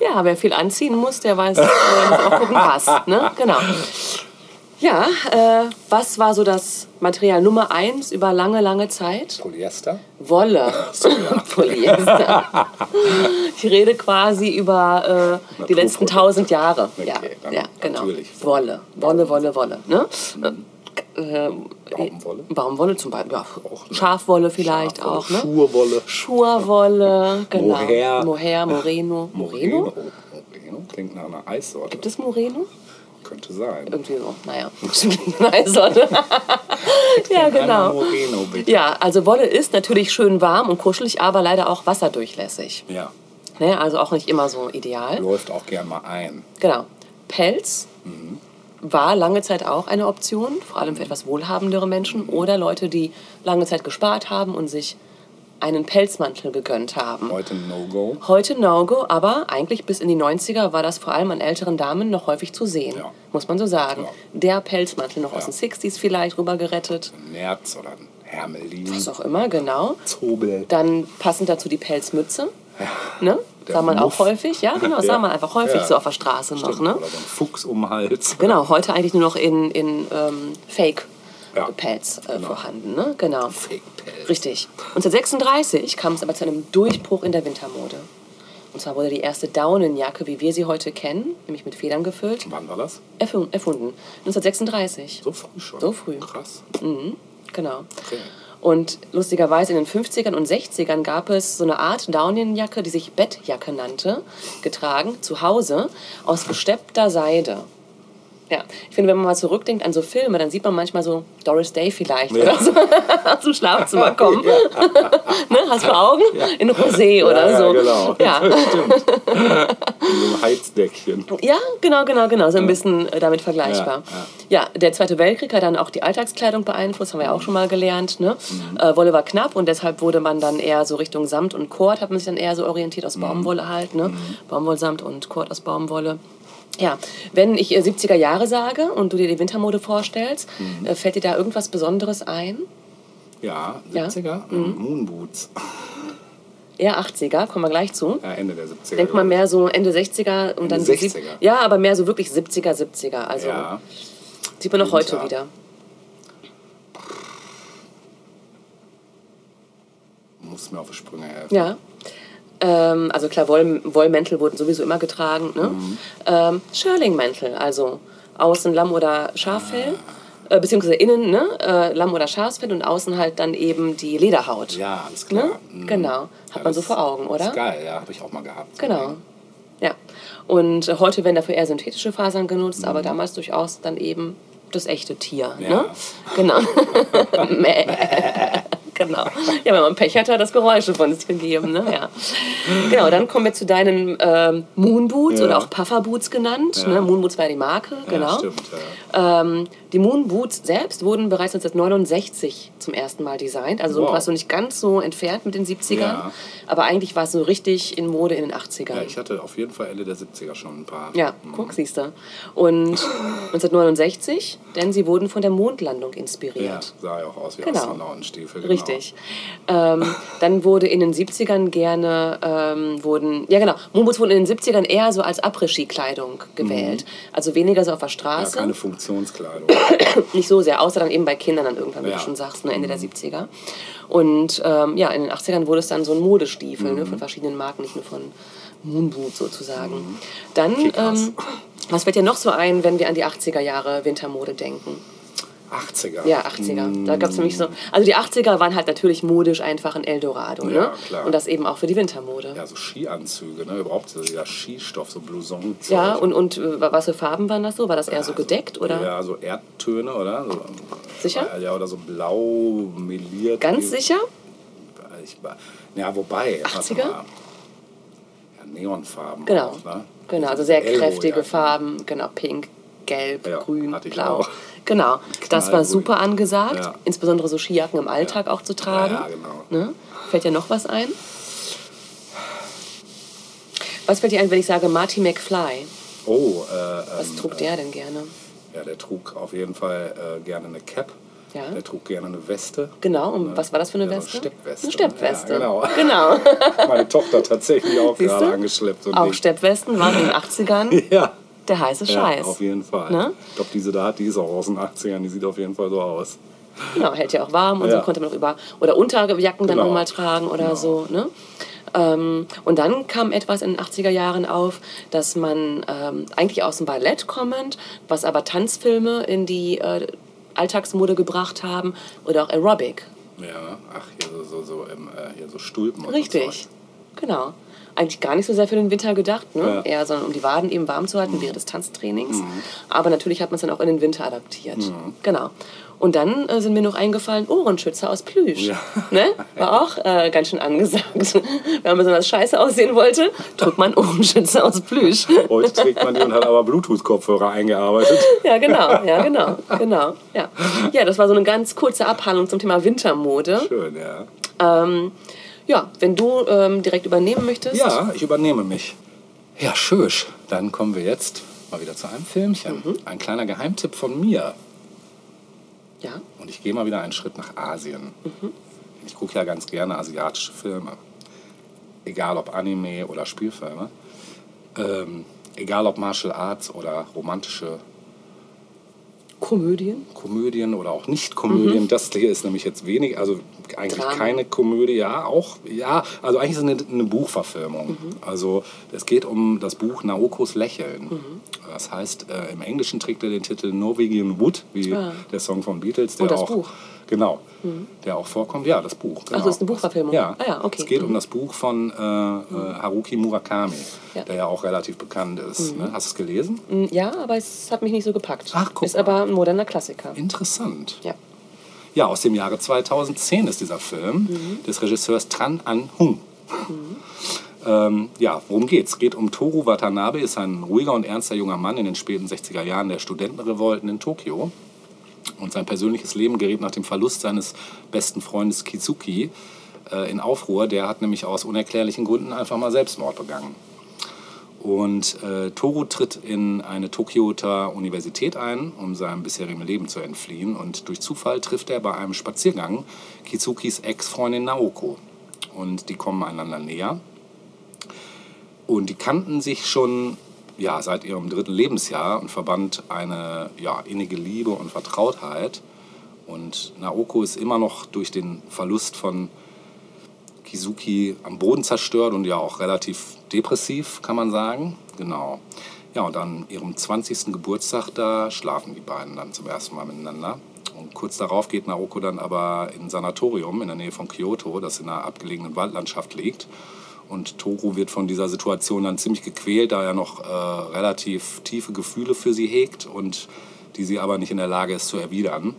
Ja, wer viel anziehen muss, der weiß, äh, muss auch gucken, passt. Ne? Genau. Ja, äh, was war so das Material Nummer eins über lange, lange Zeit? Polyester? Wolle. Polyester. Ich rede quasi über äh, die letzten tausend Jahre. ja, Okay, dann ja, genau. natürlich. Wolle. Wolle, Wolle, Wolle. Ne? Äh, Baumwolle? Baumwolle zum Beispiel. Ja. Auch, ne? Schafwolle vielleicht Schafwolle, auch. Ne? Schurwolle. Schurwolle, genau. Mohair. Mohair, Moreno. Moreno? Moreno? Moreno klingt nach einer Eissorte. Gibt es Moreno? Könnte sein. Irgendwie so, naja. Sonne. ja, genau. Moreno, bitte. Ja, also Wolle ist natürlich schön warm und kuschelig, aber leider auch wasserdurchlässig. Ja, Ne? Also auch nicht immer so ideal. läuft auch gern mal ein. Genau. Pelz war lange Zeit auch eine Option, vor allem für etwas wohlhabendere Menschen oder Leute, die lange Zeit gespart haben und sich einen Pelzmantel gegönnt haben. Heute No-Go. Heute No-Go, aber eigentlich bis in die 90er war das vor allem an älteren Damen noch häufig zu sehen. Ja. Muss man so sagen. Ja. Der Pelzmantel noch aus Ja. den 60s vielleicht rüber gerettet. Nerz oder ein Hermelin. Was auch immer, genau. Zobel. Dann passend dazu die Pelzmütze. Ne? Sah man Muff. auch häufig, ja, genau, sah man einfach häufig so auf der Straße noch, Stimmt. ne? Oder so ein Fuchs um den Hals. Genau, heute eigentlich nur noch in, in ähm, Ja. Fake-Pelz äh, Genau. vorhanden, ne? Genau. Fake-Pelz. Richtig. 1936 kam es aber zu einem Durchbruch in der Wintermode. Und zwar wurde die erste Daunenjacke, wie wir sie heute kennen, nämlich mit Federn gefüllt, Wann war das? erfun- erfunden. 1936. So früh schon. So früh. Krass. Genau. Okay. Und lustigerweise in den 50ern und 60ern gab es so eine Art Daunenjacke, die sich Bettjacke nannte, getragen zu Hause aus gesteppter Seide. Ja, ich finde, wenn man mal zurückdenkt an so Filme, dann sieht man manchmal so Doris Day vielleicht Ja. oder so aus dem Schlafzimmer kommen. ne, hast du Augen? In Rosé oder ja, so. genau. Ja. Stimmt. In so einem Heizdeckchen. Ja, genau, genau, genau. So ein bisschen äh, damit vergleichbar. Ja, Ja, der Zweite Weltkrieg hat dann auch die Alltagskleidung beeinflusst, haben wir ja auch schon mal gelernt. Ne? Mhm. Äh, Wolle war knapp und deshalb wurde man dann eher so Richtung Samt und Kord, hat man sich dann eher so orientiert Mhm. aus Baumwolle halt. Ne? Baumwollsamt und Kord aus Baumwolle. Ja, wenn ich äh, 70er Jahre sage und du dir die Wintermode vorstellst, Mhm. äh, fällt dir da irgendwas Besonderes ein? Ja, Ja. 70er. Mhm. Moonboots. Eher 80er, kommen wir gleich zu. Ja, Ende der 70er. Denkt man mehr so Ende 60er und Ende dann die sieb- 60er. Ja, aber mehr so wirklich 70er, 70er. Also Ja. sieht man auch heute Winter. wieder. Muss mir auf die Sprünge helfen. Ja. Ähm, also klar, Woll, Wollmäntel wurden sowieso immer getragen. Ne? Mhm. Ähm, Schörlingmäntel, also außen Lamm- oder Schaffell, äh, beziehungsweise innen ne? äh, Lamm- oder Schafsfell und außen halt dann eben die Lederhaut. Ja, alles klar. Ne? Mhm. Genau. Hat Ja, man so vor Augen, oder? Ist geil, ja, habe ich auch mal gehabt. Genau. Ja. Und äh, heute werden dafür eher synthetische Fasern genutzt, Mhm. aber damals durchaus dann eben das echte Tier. Ja. Ne? Genau. Genau. Ja, wenn man Pech hat, hat das Geräusche von sich gegeben. Ne? Ja. Genau, dann kommen wir zu deinen ähm, Moonboots Ja. oder auch Pufferboots genannt. Ja. Ne? Moonboots war ja die Marke, genau. Ja, stimmt. Ähm, die Moonboots selbst wurden bereits 1969 zum ersten Mal designt. Also Wow. warst du nicht ganz so entfernt mit den 70ern. Ja. Aber eigentlich war es so richtig in Mode in den 80ern. ja, ich hatte auf jeden Fall Ende der 70er schon ein paar. Ja, guck, siehst du. Und 1969, denn sie wurden von der Mondlandung Ja, inspiriert. sah ja auch aus wie Genau. Astronautenstiefel. Genau. Richtig. Ähm, dann wurde in den 70ern gerne, ähm, wurden, ja genau, Moonboots wurden in den 70ern eher so als Après-Ski-Kleidung gewählt. Also weniger so auf der Mhm. Ja, Straße. keine Funktionskleidung. Nicht so sehr, außer dann eben bei Kindern dann irgendwann, wie Ja. Mhm. du schon sagst, ne, Ende der 70er. Und ähm, ja, in den 80ern wurde es dann so ein Modestiefel ne, Mhm. von verschiedenen Marken, nicht nur von Moonboot sozusagen. Dann, Kickers. ähm, was fällt dir noch so ein, wenn wir an die 80er Jahre Wintermode denken? 80er. Ja, 80er. Da gab es nämlich so. Also die 80er waren halt natürlich modisch einfach ein Eldorado. Ne? Ja, klar. Und das eben auch für die Wintermode. Ja, so Skianzüge, ne? Überhaupt so dieser Skistoff, so Blouson. Ja, und, und äh, was für Farben waren das so? War das eher so gedeckt oder? Ja, so Erdtöne, oder? So, Sicher? Ja, oder so blau meliert. Ganz sicher? Ich, ja, wobei. warte 80er? mal. Ja, Neonfarben. Genau. Auch, ne? Genau, also sehr Elbow, kräftige ja. Farben, genau, pink, gelb, Ja, grün, blau. Genau, das war super angesagt, Ja. insbesondere so Skijacken im Alltag auch zu tragen. Ja, ja, genau. Ne? Fällt dir noch was ein? Was fällt dir ein, wenn ich sage Marty McFly? Oh, äh, Was ähm, trug der denn gerne? Ja, der trug auf jeden Fall äh, gerne eine Cap. Ja. Der trug gerne eine Weste. Genau, und was war das für eine Ja, Weste? Steppweste. Eine Steppweste. Ja, genau. genau. Meine Tochter tatsächlich auch Siehst gerade du? angeschleppt. Auch Ding. Steppwesten waren in den 80ern Ja. Der heiße ja, Scheiß. auf jeden Fall. Ne? Ich glaube, diese da, die ist auch aus den 80ern. Die sieht auf jeden Fall so aus. Genau, hält ja auch warm und Ja. so konnte man auch über oder Unterjacken dann Genau. auch mal tragen oder Genau. so. Ne? Ähm, und dann kam etwas in den 80er Jahren auf, dass man ähm, eigentlich aus dem Ballett kommend, was aber Tanzfilme in die äh, Alltagsmode gebracht haben oder auch Aerobic. Ja, ach, hier so, so, so, im, äh, hier so Stulpen und so Richtig, Zeug. genau. Eigentlich gar nicht so sehr für den Winter gedacht, ne? Ja. Mhm. eher sondern um die Waden eben warm zu halten während des Tanztrainings. Aber natürlich hat man es dann auch in den Winter adaptiert. Mhm. Genau. Und dann äh, sind mir noch eingefallen, Ohrenschützer aus Plüsch. Ja. Ne? War auch äh, ganz schön angesagt. Wenn man besonders scheiße aussehen wollte, trug man Ohrenschützer aus Plüsch. Heute trägt man die und hat aber Bluetooth-Kopfhörer eingearbeitet. Ja, genau, ja, genau, genau. Ja. ja, das war so eine ganz kurze Abhandlung zum Thema Wintermode. Schön, ja. Ähm, ja, wenn du ähm, direkt übernehmen möchtest. Ja, ich übernehme mich. Ja, schön. Dann kommen wir jetzt mal wieder zu einem Filmchen. Mhm. Ein kleiner Geheimtipp von mir. Ja. Und ich gehe mal wieder einen Schritt nach Asien. Ich gucke ja ganz gerne asiatische Filme. Egal ob Anime oder Spielfilme. Ähm, egal ob Martial Arts oder romantische Komödien. Komödien oder auch Nicht-Komödien. Das hier ist nämlich jetzt wenig, also eigentlich Drama. keine Komödie, ja, auch, ja, also eigentlich ist es eine, eine Buchverfilmung. Also es geht um das Buch Naokos Lächeln. Das heißt, äh, im Englischen trägt er den Titel Norwegian Wood, wie Ah. der Song von Beatles, der Oh, auch, Buch. Genau, der auch vorkommt, ja, das Buch. Genau. Ach so, ist eine Buchverfilmung. Ja, Ah ja, okay. es geht um Mhm. das Buch von äh, äh, Haruki Murakami, Ja. der ja auch relativ bekannt ist. Ne? Hast du es gelesen? Mm, Ja, aber es hat mich nicht so gepackt. Ach, guck Ist mal. aber ein moderner Klassiker. Interessant. Ja. Ja, aus dem Jahre 2010 ist dieser Film des Regisseurs Tran An Hung. Ähm, ja, worum geht's? Es geht um Toru Watanabe, ist ein ruhiger und ernster junger Mann in den späten 60er Jahren der Studentenrevolten in Tokio. Und sein persönliches Leben gerät nach dem Verlust seines besten Freundes Kizuki äh, in Aufruhr. Der hat nämlich aus unerklärlichen Gründen einfach mal Selbstmord begangen. Und äh, Toru tritt in eine Tokioter Universität ein, um seinem bisherigen Leben zu entfliehen. Und durch Zufall trifft er bei einem Spaziergang Kizukis Ex-Freundin Naoko. Und die kommen einander näher. Und die kannten sich schon ja, seit ihrem dritten Lebensjahr und verband eine ja, innige Liebe und Vertrautheit. Und Naoko ist immer noch durch den Verlust von Kizuki am Boden zerstört und ja auch relativ depressiv, kann man sagen. Genau. Ja, und an ihrem 20. Geburtstag, da schlafen die beiden dann zum ersten Mal miteinander. Und kurz darauf geht Naoko dann aber in ein Sanatorium in der Nähe von Kyoto, das in einer abgelegenen Waldlandschaft liegt. Und Toru wird von dieser Situation dann ziemlich gequält, da er noch äh, relativ tiefe Gefühle für sie hegt und die sie aber nicht in der Lage ist zu erwidern.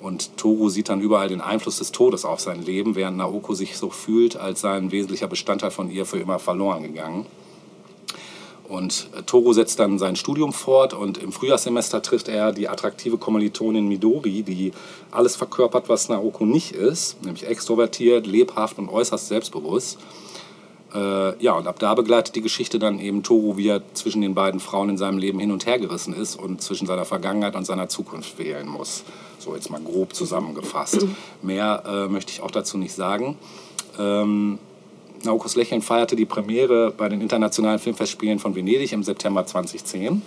Und Toru sieht dann überall den Einfluss des Todes auf sein Leben, während Naoko sich so fühlt, als sei ein wesentlicher Bestandteil von ihr für immer verloren gegangen. Und äh, Toru setzt dann sein Studium fort und im Frühjahrssemester trifft er die attraktive Kommilitonin Midori, die alles verkörpert, was Naoko nicht ist, nämlich extrovertiert, lebhaft und äußerst selbstbewusst. Äh, ja, und ab da begleitet die Geschichte dann eben Toru, wie er zwischen den beiden Frauen in seinem Leben hin und her gerissen ist und zwischen seiner Vergangenheit und seiner Zukunft wählen muss. So jetzt mal grob zusammengefasst. Mehr äh, möchte ich auch dazu nicht sagen. Ähm, Naokos Lächeln feierte die Premiere bei den Internationalen Filmfestspielen von Venedig im September 2010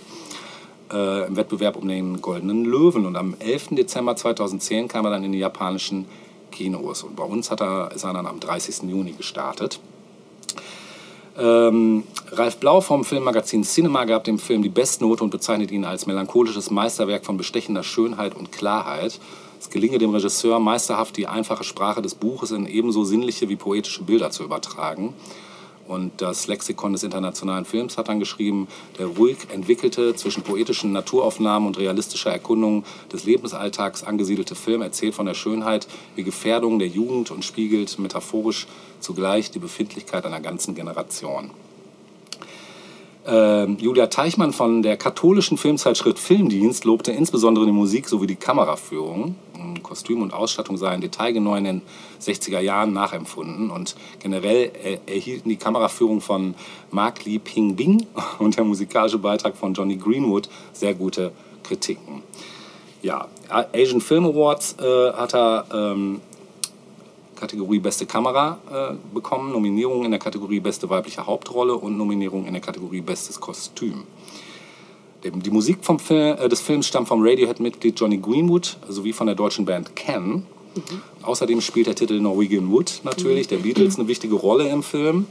äh, im Wettbewerb um den Goldenen Löwen. Und am 11. Dezember 2010 kam er dann in die japanischen Kinos. Und bei uns hat er, ist er dann am 30. Juni gestartet. Ähm, Ralf Blau vom Filmmagazin Cinema gab dem Film die Bestnote und bezeichnet ihn als melancholisches Meisterwerk von bestechender Schönheit und Klarheit. Es gelinge dem Regisseur meisterhaft, die einfache Sprache des Buches in ebenso sinnliche wie poetische Bilder zu übertragen. Und das Lexikon des internationalen Films hat dann geschrieben, der ruhig entwickelte, zwischen poetischen Naturaufnahmen und realistischer Erkundung des Lebensalltags angesiedelte Film erzählt von der Schönheit wie Gefährdung der Jugend und spiegelt metaphorisch zugleich die Befindlichkeit einer ganzen Generation. Ähm, Julia Teichmann von der katholischen Filmzeitschrift Filmdienst lobte insbesondere die Musik sowie die Kameraführung. Ähm, Kostüm und Ausstattung seien detailgenau in den 60er Jahren nachempfunden und generell äh, erhielten die Kameraführung von Mark Lee Ping Bing und der musikalische Beitrag von Johnny Greenwood sehr gute Kritiken. Ja, Asian Film Awards äh, hat er ähm, Kategorie Beste Kamera äh, bekommen, Nominierung in der Kategorie Beste weibliche Hauptrolle und Nominierung in der Kategorie Bestes Kostüm. Die Musik vom Fil äh, des Films stammt vom Radiohead-Mitglied Johnny Greenwood sowie von der deutschen Band Can. Außerdem spielt der Titel Norwegian Wood natürlich, der Beatles, eine wichtige Rolle im Film.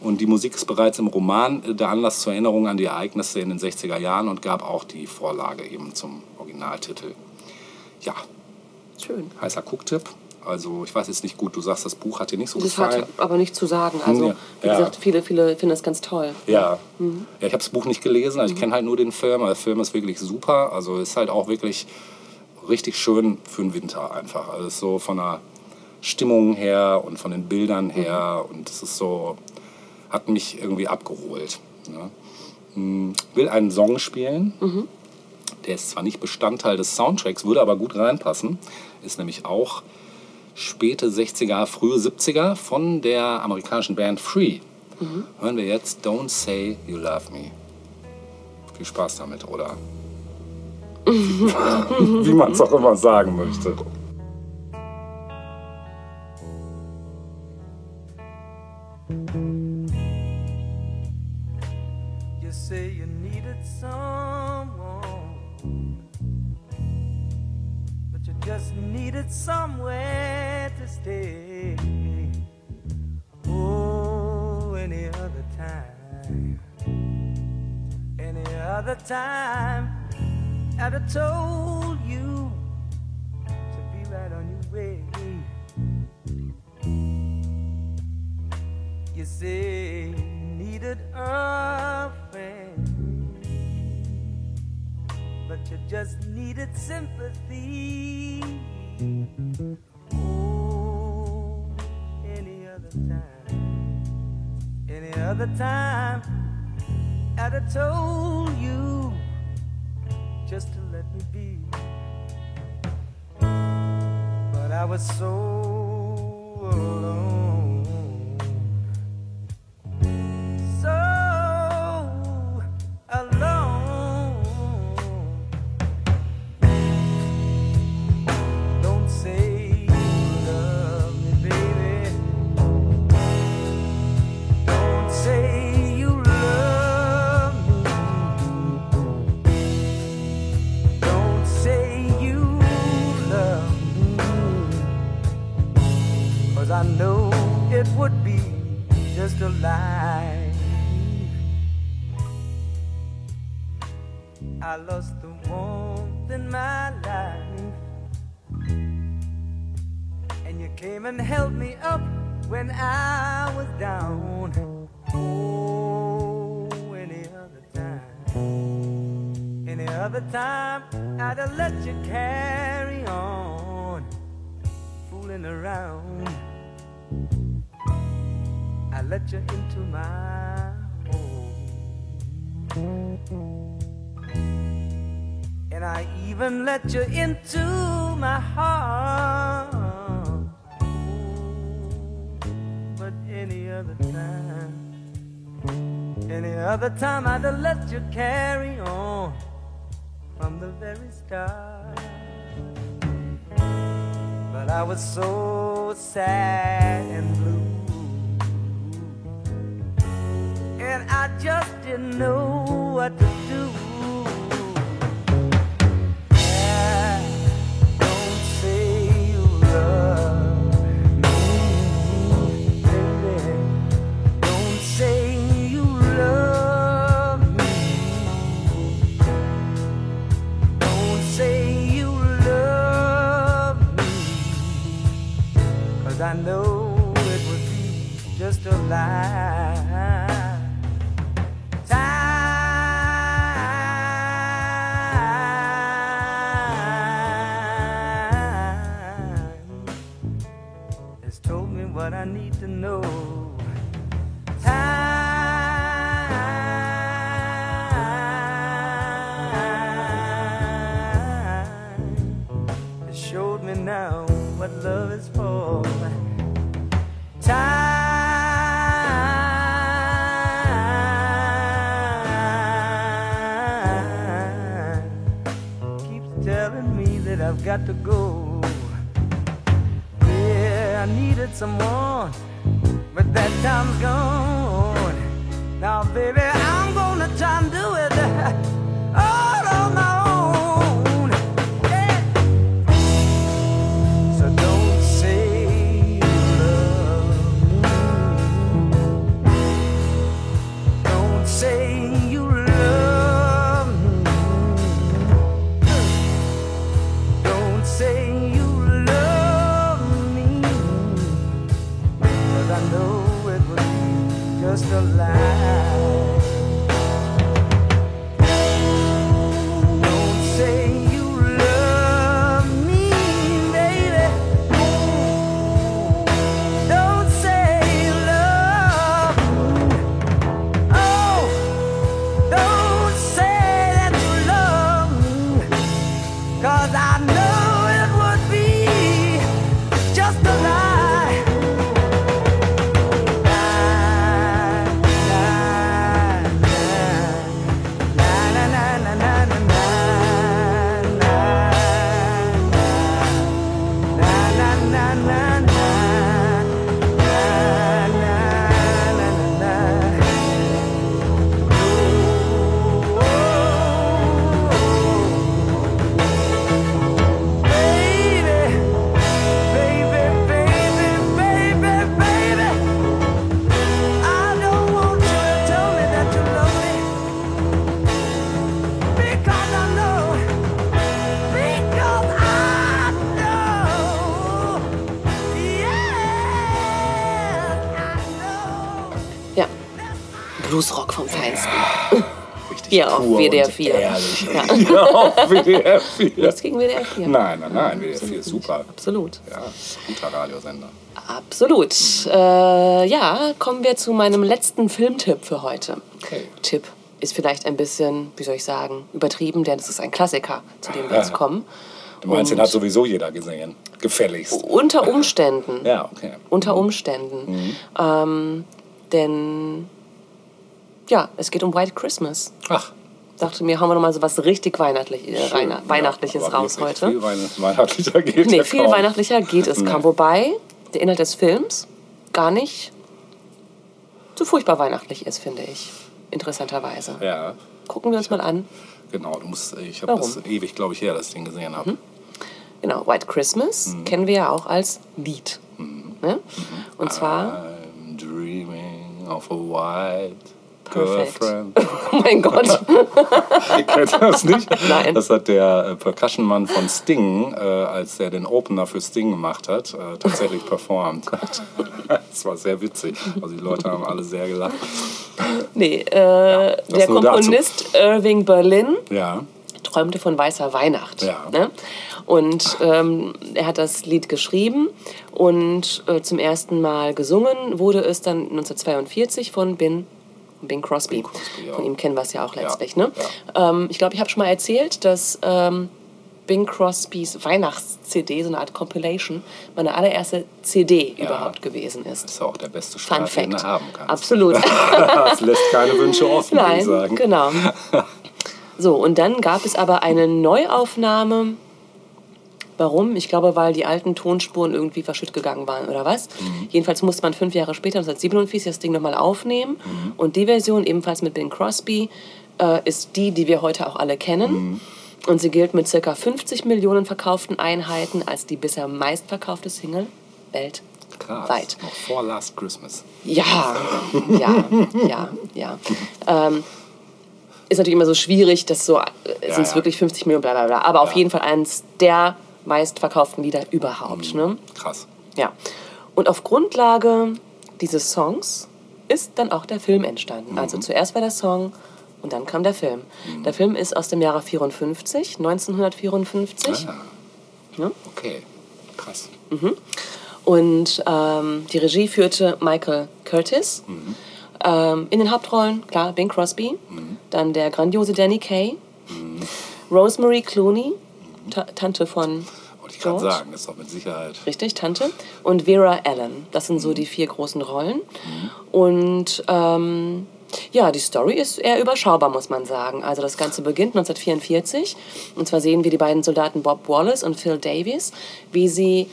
Und die Musik ist bereits im Roman äh, der Anlass zur Erinnerung an die Ereignisse in den 60er Jahren und gab auch die Vorlage eben zum Originaltitel. Ja, Schön. heißer Gucktipp. Also ich weiß jetzt nicht gut, du sagst, das Buch hat dir nicht so Das gefallen. hat aber nichts zu sagen. Also, Ja. wie gesagt, viele, viele finden das ganz toll. Ja. ja ich habe das Buch nicht gelesen, also ich kenne halt nur den Film. Der Film ist wirklich super. Also ist halt auch wirklich richtig schön für den Winter einfach. Also ist so von der Stimmung her und von den Bildern her und es ist so, hat mich irgendwie abgeholt. Ne? Hm, Will einen Song spielen. Der ist zwar nicht Bestandteil des Soundtracks, würde aber gut reinpassen. Ist nämlich auch späte 60er, frühe 70er von der amerikanischen Band Free. Hören wir jetzt Don't Say You Love Me. Viel Spaß damit, oder? Wie man es auch immer sagen möchte. You say you needed someone, but you just needed somewhere to stay. Oh, any other time, any other time, I'd have told you to be right on your way. You say needed a friend, but you just needed sympathy. Any other time, I'd have told you just to let me be. But I was so alone just a. I lost the warmth in my life. And you came and held me up when I was down. Oh, any other time. Any other time, I'd have let you carry on. Fooling around. I let you into my home. And I even let you into my heart. But any other time, any other time, I'd have let you carry on from the very start. But I was so sad and blue. I just didn't know what to do. Don't say you love me, baby. Don't say you love me. Don't say you love me. Cause I know it would be just a lie. Hier auf WDR und 4. Ehrlich. Ja. Ja, auf WDR 4. Nichts gegen WDR 4. Nein, nein, nein, WDR 4 ist super. Absolut. Ja, guter Radiosender. Absolut. Äh, ja, kommen wir zu meinem letzten Filmtipp für heute. Okay. Tipp ist vielleicht ein bisschen, wie soll ich sagen, übertrieben, denn es ist ein Klassiker, zu dem wir jetzt kommen. Du meinst, den Und hat sowieso jeder gesehen. Gefälligst. Unter Umständen. Ja, okay. Unter Umständen. Ähm, denn, ja, es geht um White Christmas. Ach, Dachte mir, hauen wir noch mal so was richtig weihnachtlich, äh, schön. Weihnachtliches Ja, raus heute. Viel Weihn- weihnachtlicher geht Nee, ja viel kaum. weihnachtlicher geht es kaum. Wobei der Inhalt des Films gar nicht so furchtbar weihnachtlich ist, finde ich. Interessanterweise. Ja, Gucken wir uns mal an. genau. Du musst, ich habe das ewig, glaube ich, her, dass ich den gesehen habe. Genau, White Christmas Mhm. kennen wir ja auch als Lied. Ne? Und zwar, I'm dreaming of a white Perfect. girlfriend. oh mein Gott, Kennt ihr das nicht? Nein. Das hat der äh, Percussion-Mann von Sting, äh, als er den Opener für Sting gemacht hat, äh, tatsächlich performt. das war sehr witzig. Also die Leute haben alle sehr gelacht. nee, äh, der nur dazu. Komponist Irving Berlin Ja, träumte von weißer Weihnacht. Ja. Ne? Und ähm, er hat das Lied geschrieben und äh, zum ersten Mal gesungen wurde es dann 1942 von Bin, Bing Crosby. Bing Crosby, ja. Von ihm kennen wir es ja auch letztlich. Ja, Ne? Ähm, ich glaube, ich habe schon mal erzählt, dass ähm, Bing Crosbys Weihnachts-CD, so eine Art Compilation, meine allererste CD Ja. überhaupt gewesen ist. das ist auch der beste Fun Start, den du Fact. haben kannst. Absolut. Das lässt keine Wünsche offen, würde ich Nein, sagen. genau. So, und dann gab es aber eine Neuaufnahme. Warum? Ich glaube, weil die alten Tonspuren irgendwie verschütt gegangen waren oder was. Mhm. Jedenfalls musste man fünf Jahre später, 1947, das Ding nochmal aufnehmen. Mhm. Und die Version, ebenfalls mit Bing Crosby, äh, ist die, die wir heute auch alle kennen. Mhm. Und sie gilt mit ca. 50 Millionen verkauften Einheiten als die bisher meistverkaufte Single weltweit. Krass. Noch vor Last Christmas. Ja, ja, ja, ja. Ähm, ist natürlich immer so schwierig, dass so, äh, sind es ja. wirklich 50 Millionen, bla bla bla. Aber auf Ja. jeden Fall eines der meistverkauften Lieder überhaupt. Ne? Krass. Ja. Und auf Grundlage dieses Songs ist dann auch der Film entstanden. Also zuerst war der Song und dann kam der Film. Der Film ist aus dem Jahre 54, 1954. Ah. Ja. Okay, krass. Und ähm, die Regie führte Michael Curtis. Ähm, in den Hauptrollen, klar, Bing Crosby. Dann der grandiose Danny Kaye. Rosemary Clooney, Ta Tante von Wollte ich gerade sagen, das ist doch mit Sicherheit. Richtig, Tante. Und Vera Allen. Das sind so die vier großen Rollen. Und ähm, Ja, die Story ist eher überschaubar, muss man sagen. Also das Ganze beginnt 1944. Und zwar sehen wir die beiden Soldaten Bob Wallace und Phil Davies, wie sie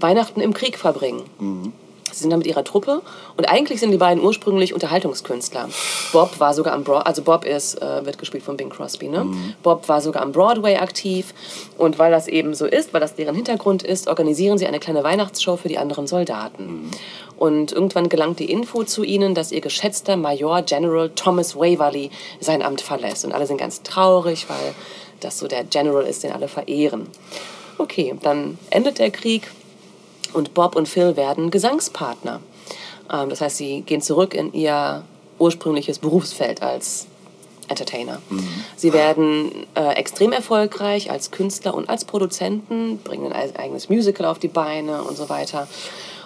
Weihnachten im Krieg verbringen. Sie sind da mit ihrer Truppe und eigentlich sind die beiden ursprünglich Unterhaltungskünstler. Bob war sogar am Broadway, also Bob ist, äh, wird gespielt von Bing Crosby, ne? Bob war sogar am Broadway aktiv und weil das eben so ist, weil das deren Hintergrund ist, organisieren sie eine kleine Weihnachtsshow für die anderen Soldaten. Und irgendwann gelangt die Info zu ihnen, dass ihr geschätzter Major General Thomas Waverly sein Amt verlässt. Und alle sind ganz traurig, weil das so der General ist, den alle verehren. Okay, dann endet der Krieg und Bob und Phil werden Gesangspartner. Ähm, das heißt, sie gehen zurück in ihr ursprüngliches Berufsfeld als Entertainer. Sie werden äh, extrem erfolgreich als Künstler und als Produzenten, bringen ein eigenes Musical auf die Beine und so weiter.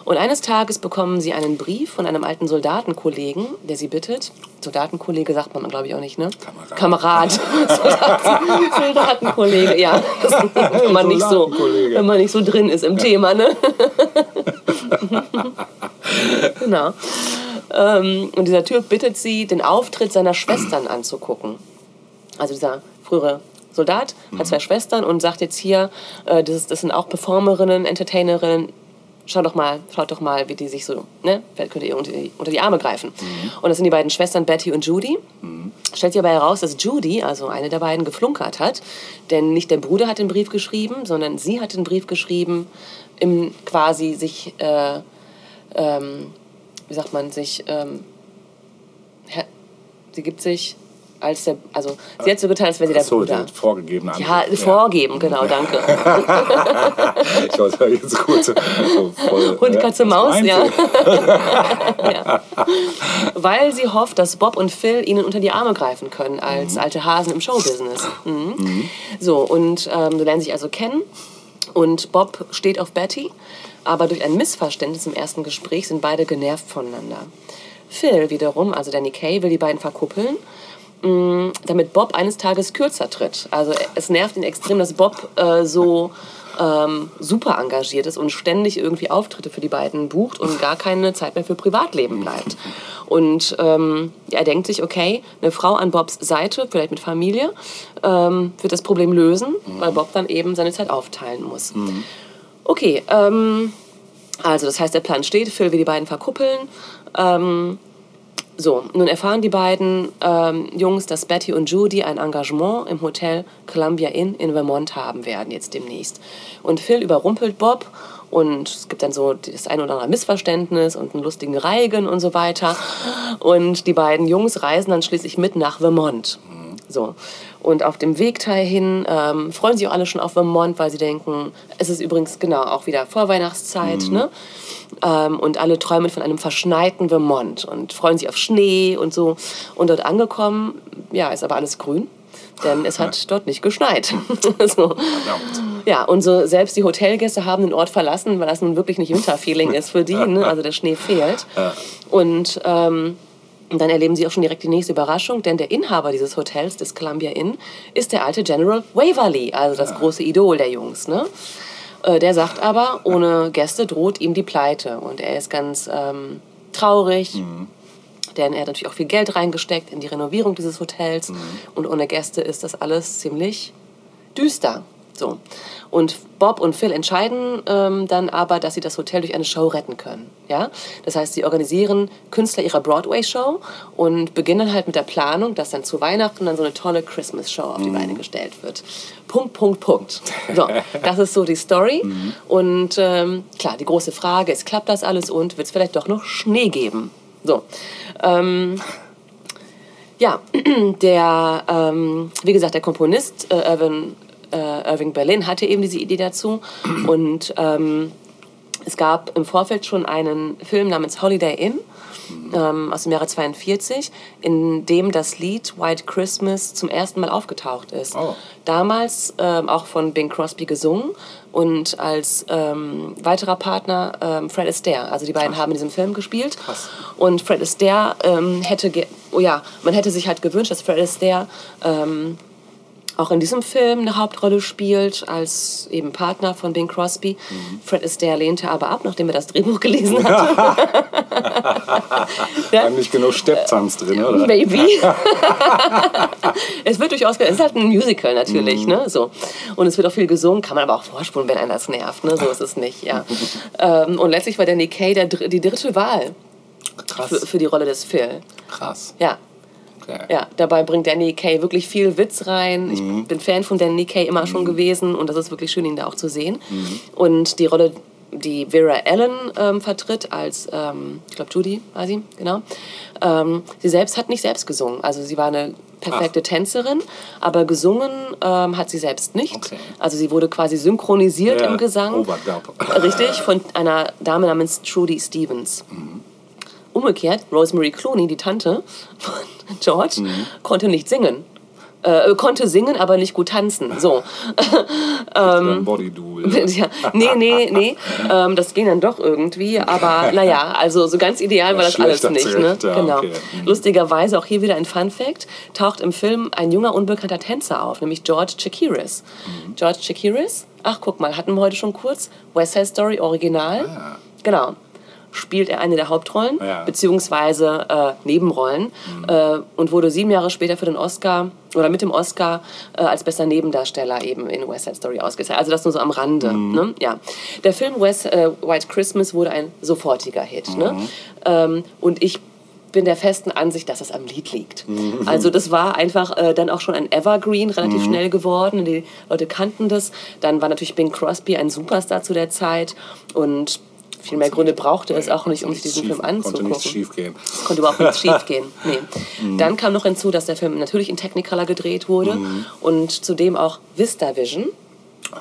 Und eines Tages bekommen sie einen Brief von einem alten Soldatenkollegen, der sie bittet. Soldatenkollege sagt man, glaube ich, auch nicht, ne? Kamerad. Kamerad. Soldaten, Soldatenkollege, ja. Wenn, man nicht so, wenn man nicht so drin ist im Thema, ne? genau. Ähm, und dieser Typ bittet sie, den Auftritt seiner Schwestern anzugucken. Also dieser frühere Soldat hat zwei Schwestern und sagt jetzt hier, äh, das, das sind auch Performerinnen, Entertainerinnen. Schaut doch mal, schaut doch mal, wie die sich so, ne? Vielleicht könnt ihr unter die, unter die Arme greifen. Und das sind die beiden Schwestern Betty und Judy. Stellt sich aber heraus, dass Judy, also eine der beiden, geflunkert hat. Denn nicht der Bruder hat den Brief geschrieben, sondern sie hat den Brief geschrieben, im quasi sich, äh, ähm, wie sagt man, sich, ähm, sie gibt sich als der, also sie hat so getan, als wäre sie der so, Bruder. der vorgegebene Ja, Antwort. vorgeben, genau, danke. Ich wollte jetzt kurz so voll, Hund, ja, Katze, Maus, ja. ja. Weil sie hofft, dass Bob und Phil ihnen unter die Arme greifen können als alte Hasen im Showbusiness. Mhm. So, und ähm, sie lernen sich also kennen. Und Bob steht auf Betty, aber durch ein Missverständnis im ersten Gespräch sind beide genervt voneinander. Phil wiederum, also Danny Kay, will die beiden verkuppeln, damit Bob eines Tages kürzer tritt. Also es nervt ihn extrem, dass Bob äh, so ähm, super engagiert ist und ständig irgendwie Auftritte für die beiden bucht und gar keine Zeit mehr für Privatleben bleibt. Und ähm, er denkt sich, okay, eine Frau an Bobs Seite, vielleicht mit Familie, ähm, wird das Problem lösen, weil Bob dann eben seine Zeit aufteilen muss. Okay, ähm, also das heißt, der Plan steht, Phil will die beiden verkuppeln. Ähm, so, nun erfahren die beiden ähm, Jungs, dass Betty und Judy ein Engagement im Hotel Columbia Inn in Vermont haben werden, jetzt demnächst. Und Phil überrumpelt Bob und es gibt dann so das ein oder andere Missverständnis und einen lustigen Reigen und so weiter. Und die beiden Jungs reisen dann schließlich mit nach Vermont. So. Und auf dem Weg dahin ähm, freuen sich auch alle schon auf Vermont, weil sie denken, es ist übrigens genau auch wieder Vorweihnachtszeit, ne? Ähm, und alle träumen von einem verschneiten Vermont und freuen sich auf Schnee und so. Und dort angekommen, ja, ist aber alles grün, denn es hat dort nicht geschneit. so. Ja, und so selbst die Hotelgäste haben den Ort verlassen, weil das nun wirklich nicht Winterfeeling ist für die, ne? also der Schnee fehlt. Und ähm, und dann erleben sie auch schon direkt die nächste Überraschung, denn der Inhaber dieses Hotels, des Columbia Inn, ist der alte General Waverly, also das große Idol der Jungs. Ne? Äh, Der sagt aber, ohne Gäste droht ihm die Pleite. Und er ist ganz ähm, traurig, denn er hat natürlich auch viel Geld reingesteckt in die Renovierung dieses Hotels. Und ohne Gäste ist das alles ziemlich düster. So. Und Bob und Phil entscheiden ähm, dann aber, dass sie das Hotel durch eine Show retten können. Ja? Das heißt, sie organisieren Künstler ihrer Broadway-Show und beginnen halt mit der Planung, dass dann zu Weihnachten dann so eine tolle Christmas-Show auf die Beine gestellt wird. Punkt, Punkt, Punkt. So, das ist so die Story. Und ähm, klar, die große Frage ist, klappt das alles und wird es vielleicht doch noch Schnee geben? So. Ähm, ja, der, ähm, wie gesagt, der Komponist äh, Irving, äh, Irving Berlin hatte eben diese Idee dazu. Und ähm, es gab im Vorfeld schon einen Film namens Holiday Inn ähm, aus dem Jahre 42, in dem das Lied White Christmas zum ersten Mal aufgetaucht ist. Oh. Damals ähm, auch von Bing Crosby gesungen und als ähm, weiterer Partner ähm, Fred Astaire. Also die beiden haben in diesem Film gespielt. Und Fred Astaire ähm, hätte, oh ja, man hätte sich halt gewünscht, dass Fred Astaire ähm, auch in diesem Film eine Hauptrolle spielt, als eben Partner von Bing Crosby. Fred Astaire lehnte aber ab, nachdem er das Drehbuch gelesen hatte. Da nicht genug Stepptanz drin, oder? Maybe. es wird durchaus, es ist halt ein Musical natürlich, Mhm. ne, so. Und es wird auch viel gesungen, kann man aber auch vorspulen, wenn einen das nervt, ne, so ist es nicht, ja. ähm, und letztlich war Danny Kaye der, die dritte Wahl für, Krass. für die Rolle des Phil. Krass. Ja. Okay. Ja, dabei bringt Danny Kaye wirklich viel Witz rein. Ich bin Fan von Danny Kaye immer schon gewesen und das ist wirklich schön, ihn da auch zu sehen. Und die Rolle, die Vera Allen ähm, vertritt als, ähm, ich glaube Judy war sie, genau. Ähm, sie selbst hat nicht selbst gesungen. Also sie war eine perfekte Tänzerin, aber gesungen ähm, hat sie selbst nicht. Okay. Also sie wurde quasi synchronisiert Ja, im Gesang. Richtig, von einer Dame namens Trudy Stevens. Umgekehrt, Rosemary Clooney, die Tante von George, konnte nicht singen. Äh, konnte singen, aber nicht gut tanzen. So. Ähm, Body Double. ja, nee, nee, nee. Ähm, das ging dann doch irgendwie. Aber naja, also so ganz ideal war das alles nicht. Ne? ja, genau. okay. Mhm. Lustigerweise auch hier wieder ein Fun Fact: taucht im Film ein junger, unbekannter Tänzer auf, nämlich George Chakiris. Mhm. George Chakiris, ach guck mal, hatten wir heute schon kurz. West Side Story Original. Ah. Genau. Spielt er eine der Hauptrollen, Ja. Mhm. beziehungsweise äh, Nebenrollen äh, und wurde sieben Jahre später für den Oscar oder mit dem Oscar äh, als bester Nebendarsteller eben in West Side Story ausgezeichnet. Also das nur so am Rande. Mhm. Ne? Ja. Der Film West, äh, White Christmas wurde ein sofortiger Hit. Ne? Mhm. Ähm, und ich bin der festen Ansicht, dass es am Lied liegt. Mhm. Also das war einfach äh, dann auch schon ein Evergreen, relativ schnell geworden. Die Leute kannten das. Dann war natürlich Bing Crosby ein Superstar zu der Zeit und viel mehr Gründe brauchte es auch nicht, um sich diesen Film Konnte anzugucken. nichts schief gehen. Es konnte überhaupt nichts schief gehen. Nee. Dann kam noch hinzu, dass der Film natürlich in Technicolor gedreht wurde und zudem auch VistaVision.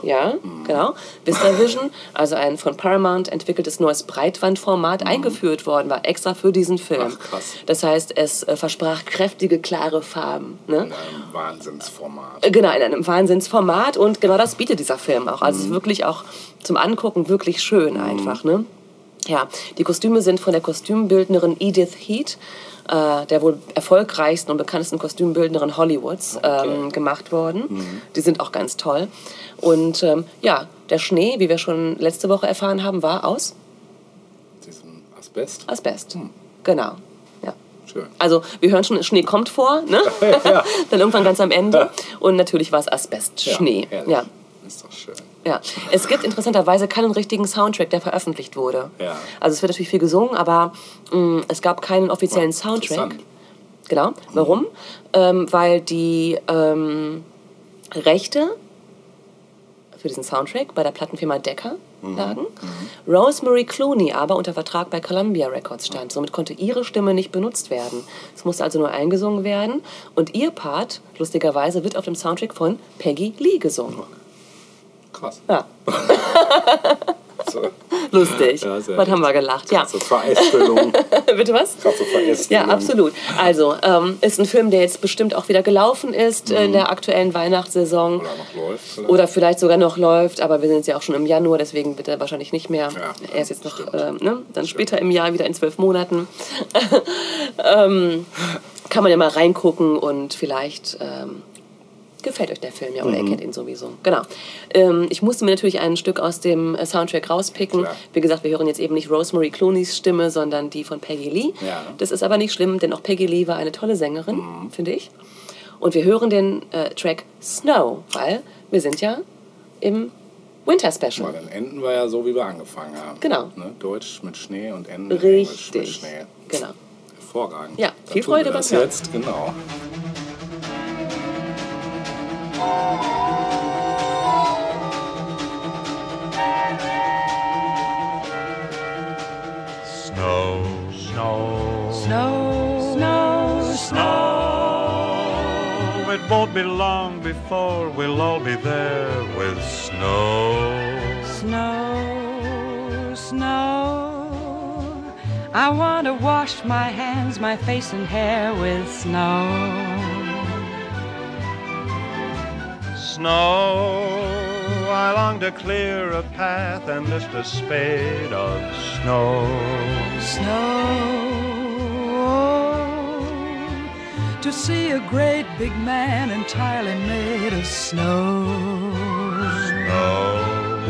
Ja, genau. VistaVision, also ein von Paramount entwickeltes neues Breitbandformat, eingeführt worden war, extra für diesen Film. Ach, krass. Das heißt, es äh, versprach kräftige, klare Farben. Ne? In einem Wahnsinnsformat. Äh, Genau, in einem Wahnsinnsformat und genau das bietet dieser Film auch. Also es ist wirklich auch zum Angucken wirklich schön einfach, ne? Ja, die Kostüme sind von der Kostümbildnerin Edith Heath, äh, der wohl erfolgreichsten und bekanntesten Kostümbildnerin Hollywoods, ähm, gemacht worden. Die sind auch ganz toll. Und ähm, ja, der Schnee, wie wir schon letzte Woche erfahren haben, war aus Diesen Asbest. Asbest. Genau. Ja. Schön. Also wir hören schon, Schnee kommt vor, ne? Dann irgendwann ganz am Ende. Und natürlich war es Asbest-Schnee. herrlich. Ja, Ist doch schön. Ja. Es gibt interessanterweise keinen richtigen Soundtrack, der veröffentlicht wurde. Ja. Also es wird natürlich viel gesungen, aber mh, es gab keinen offiziellen Soundtrack. Genau. Warum? Ähm, weil die ähm, Rechte für diesen Soundtrack bei der Plattenfirma Decca Mhm. lagen. Rosemary Clooney aber unter Vertrag bei Columbia Records stand. Somit konnte ihre Stimme nicht benutzt werden. Es musste also nur eingesungen werden. Und ihr Part, lustigerweise, wird auf dem Soundtrack von Peggy Lee gesungen. Krass. Ja, So, lustig. Ja, Was haben wir gelacht? Ja. so Verästelung. Bitte was? So Verästelung. Ja, absolut. Also, ähm, ist ein Film, der jetzt bestimmt auch wieder gelaufen ist in der aktuellen Weihnachtssaison. Oder noch läuft. vielleicht. Oder vielleicht sogar noch läuft, aber wir sind jetzt ja auch schon im Januar, deswegen wird er wahrscheinlich nicht mehr. Ja, er ist jetzt noch, ähm, ne? dann später im Jahr, wieder in zwölf Monaten. ähm, kann man ja mal reingucken und vielleicht ähm, gefällt euch der Film ja oder Mhm. ihr kennt ihn sowieso. Genau. Ähm, ich musste mir natürlich ein Stück aus dem äh, Soundtrack rauspicken. Klar. Wie gesagt, wir hören jetzt eben nicht Rosemary Clooneys Stimme, sondern die von Peggy Lee. Ja. Das ist aber nicht schlimm, denn auch Peggy Lee war eine tolle Sängerin, Mhm. finde ich. Und wir hören den äh, Track Snow, weil wir sind ja im Winter Special. Weil dann enden wir ja so, wie wir angefangen haben. Genau. Ne? Deutsch mit Schnee und Ende Englisch mit Richtig. Schnee. Genau. Hervorragend. Ja, viel Freude beim Hören. jetzt, genau. It won't be long before we'll all be there with snow. snow, snow. I want to wash my hands, my face, and hair with snow. Snow, I long to clear a path and lift a spade of snow. Snow, to see a great big man entirely made of snow. Snow,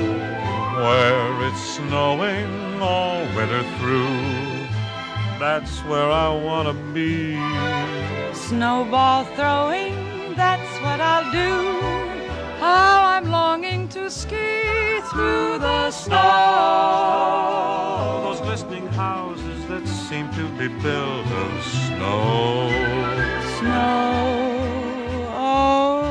where it's snowing all winter through. That's where I want to be. Snowball throwing, that's what I'll do. How I'm longing to ski through the snow. Those glistening houses that seem to be built of snow. Snow, oh,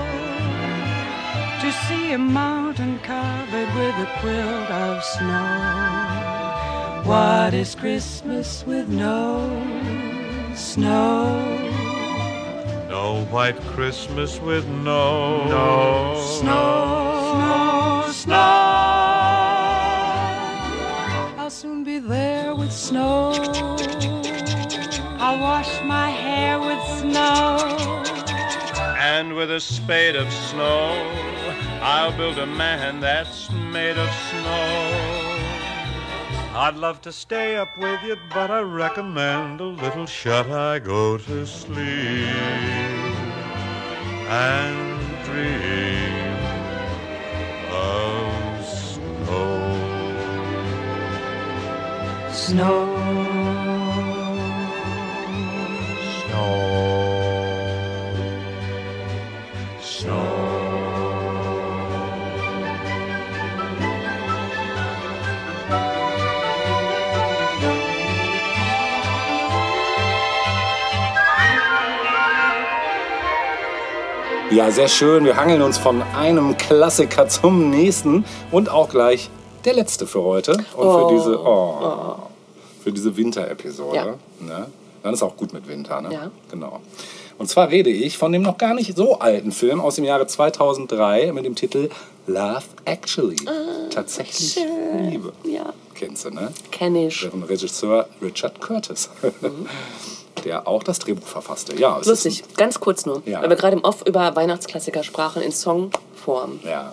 to see a mountain covered with a quilt of snow. What is Christmas with no snow? No white Christmas with no, no Snow, snow, snow. I'll soon be there with snow. I'll wash my hair with snow. And with a spade of snow, I'll build a man that's made of snow. I'd love to stay up with you, but I recommend a little shut eye go to sleep and dream of. Snow, Snow. Ja, sehr schön. Wir hangeln uns von einem Klassiker zum nächsten und auch gleich der letzte für heute und für diese oh, für diese Winterepisode. Ja. Ne? Dann ist auch gut mit Winter, ne? Ja. Genau. Und zwar rede ich von dem noch gar nicht so alten Film aus dem Jahre 2003 mit dem Titel Love Actually. Tatsächlich schön. Liebe. Ja, Kennst du, ne? kenn ich. Deren Regisseur Richard Curtis, der auch das Drehbuch verfasste. Ja, es Lustig, ganz kurz nur, Ja. weil wir gerade im Off über Weihnachtsklassiker sprachen in Songform. Ja,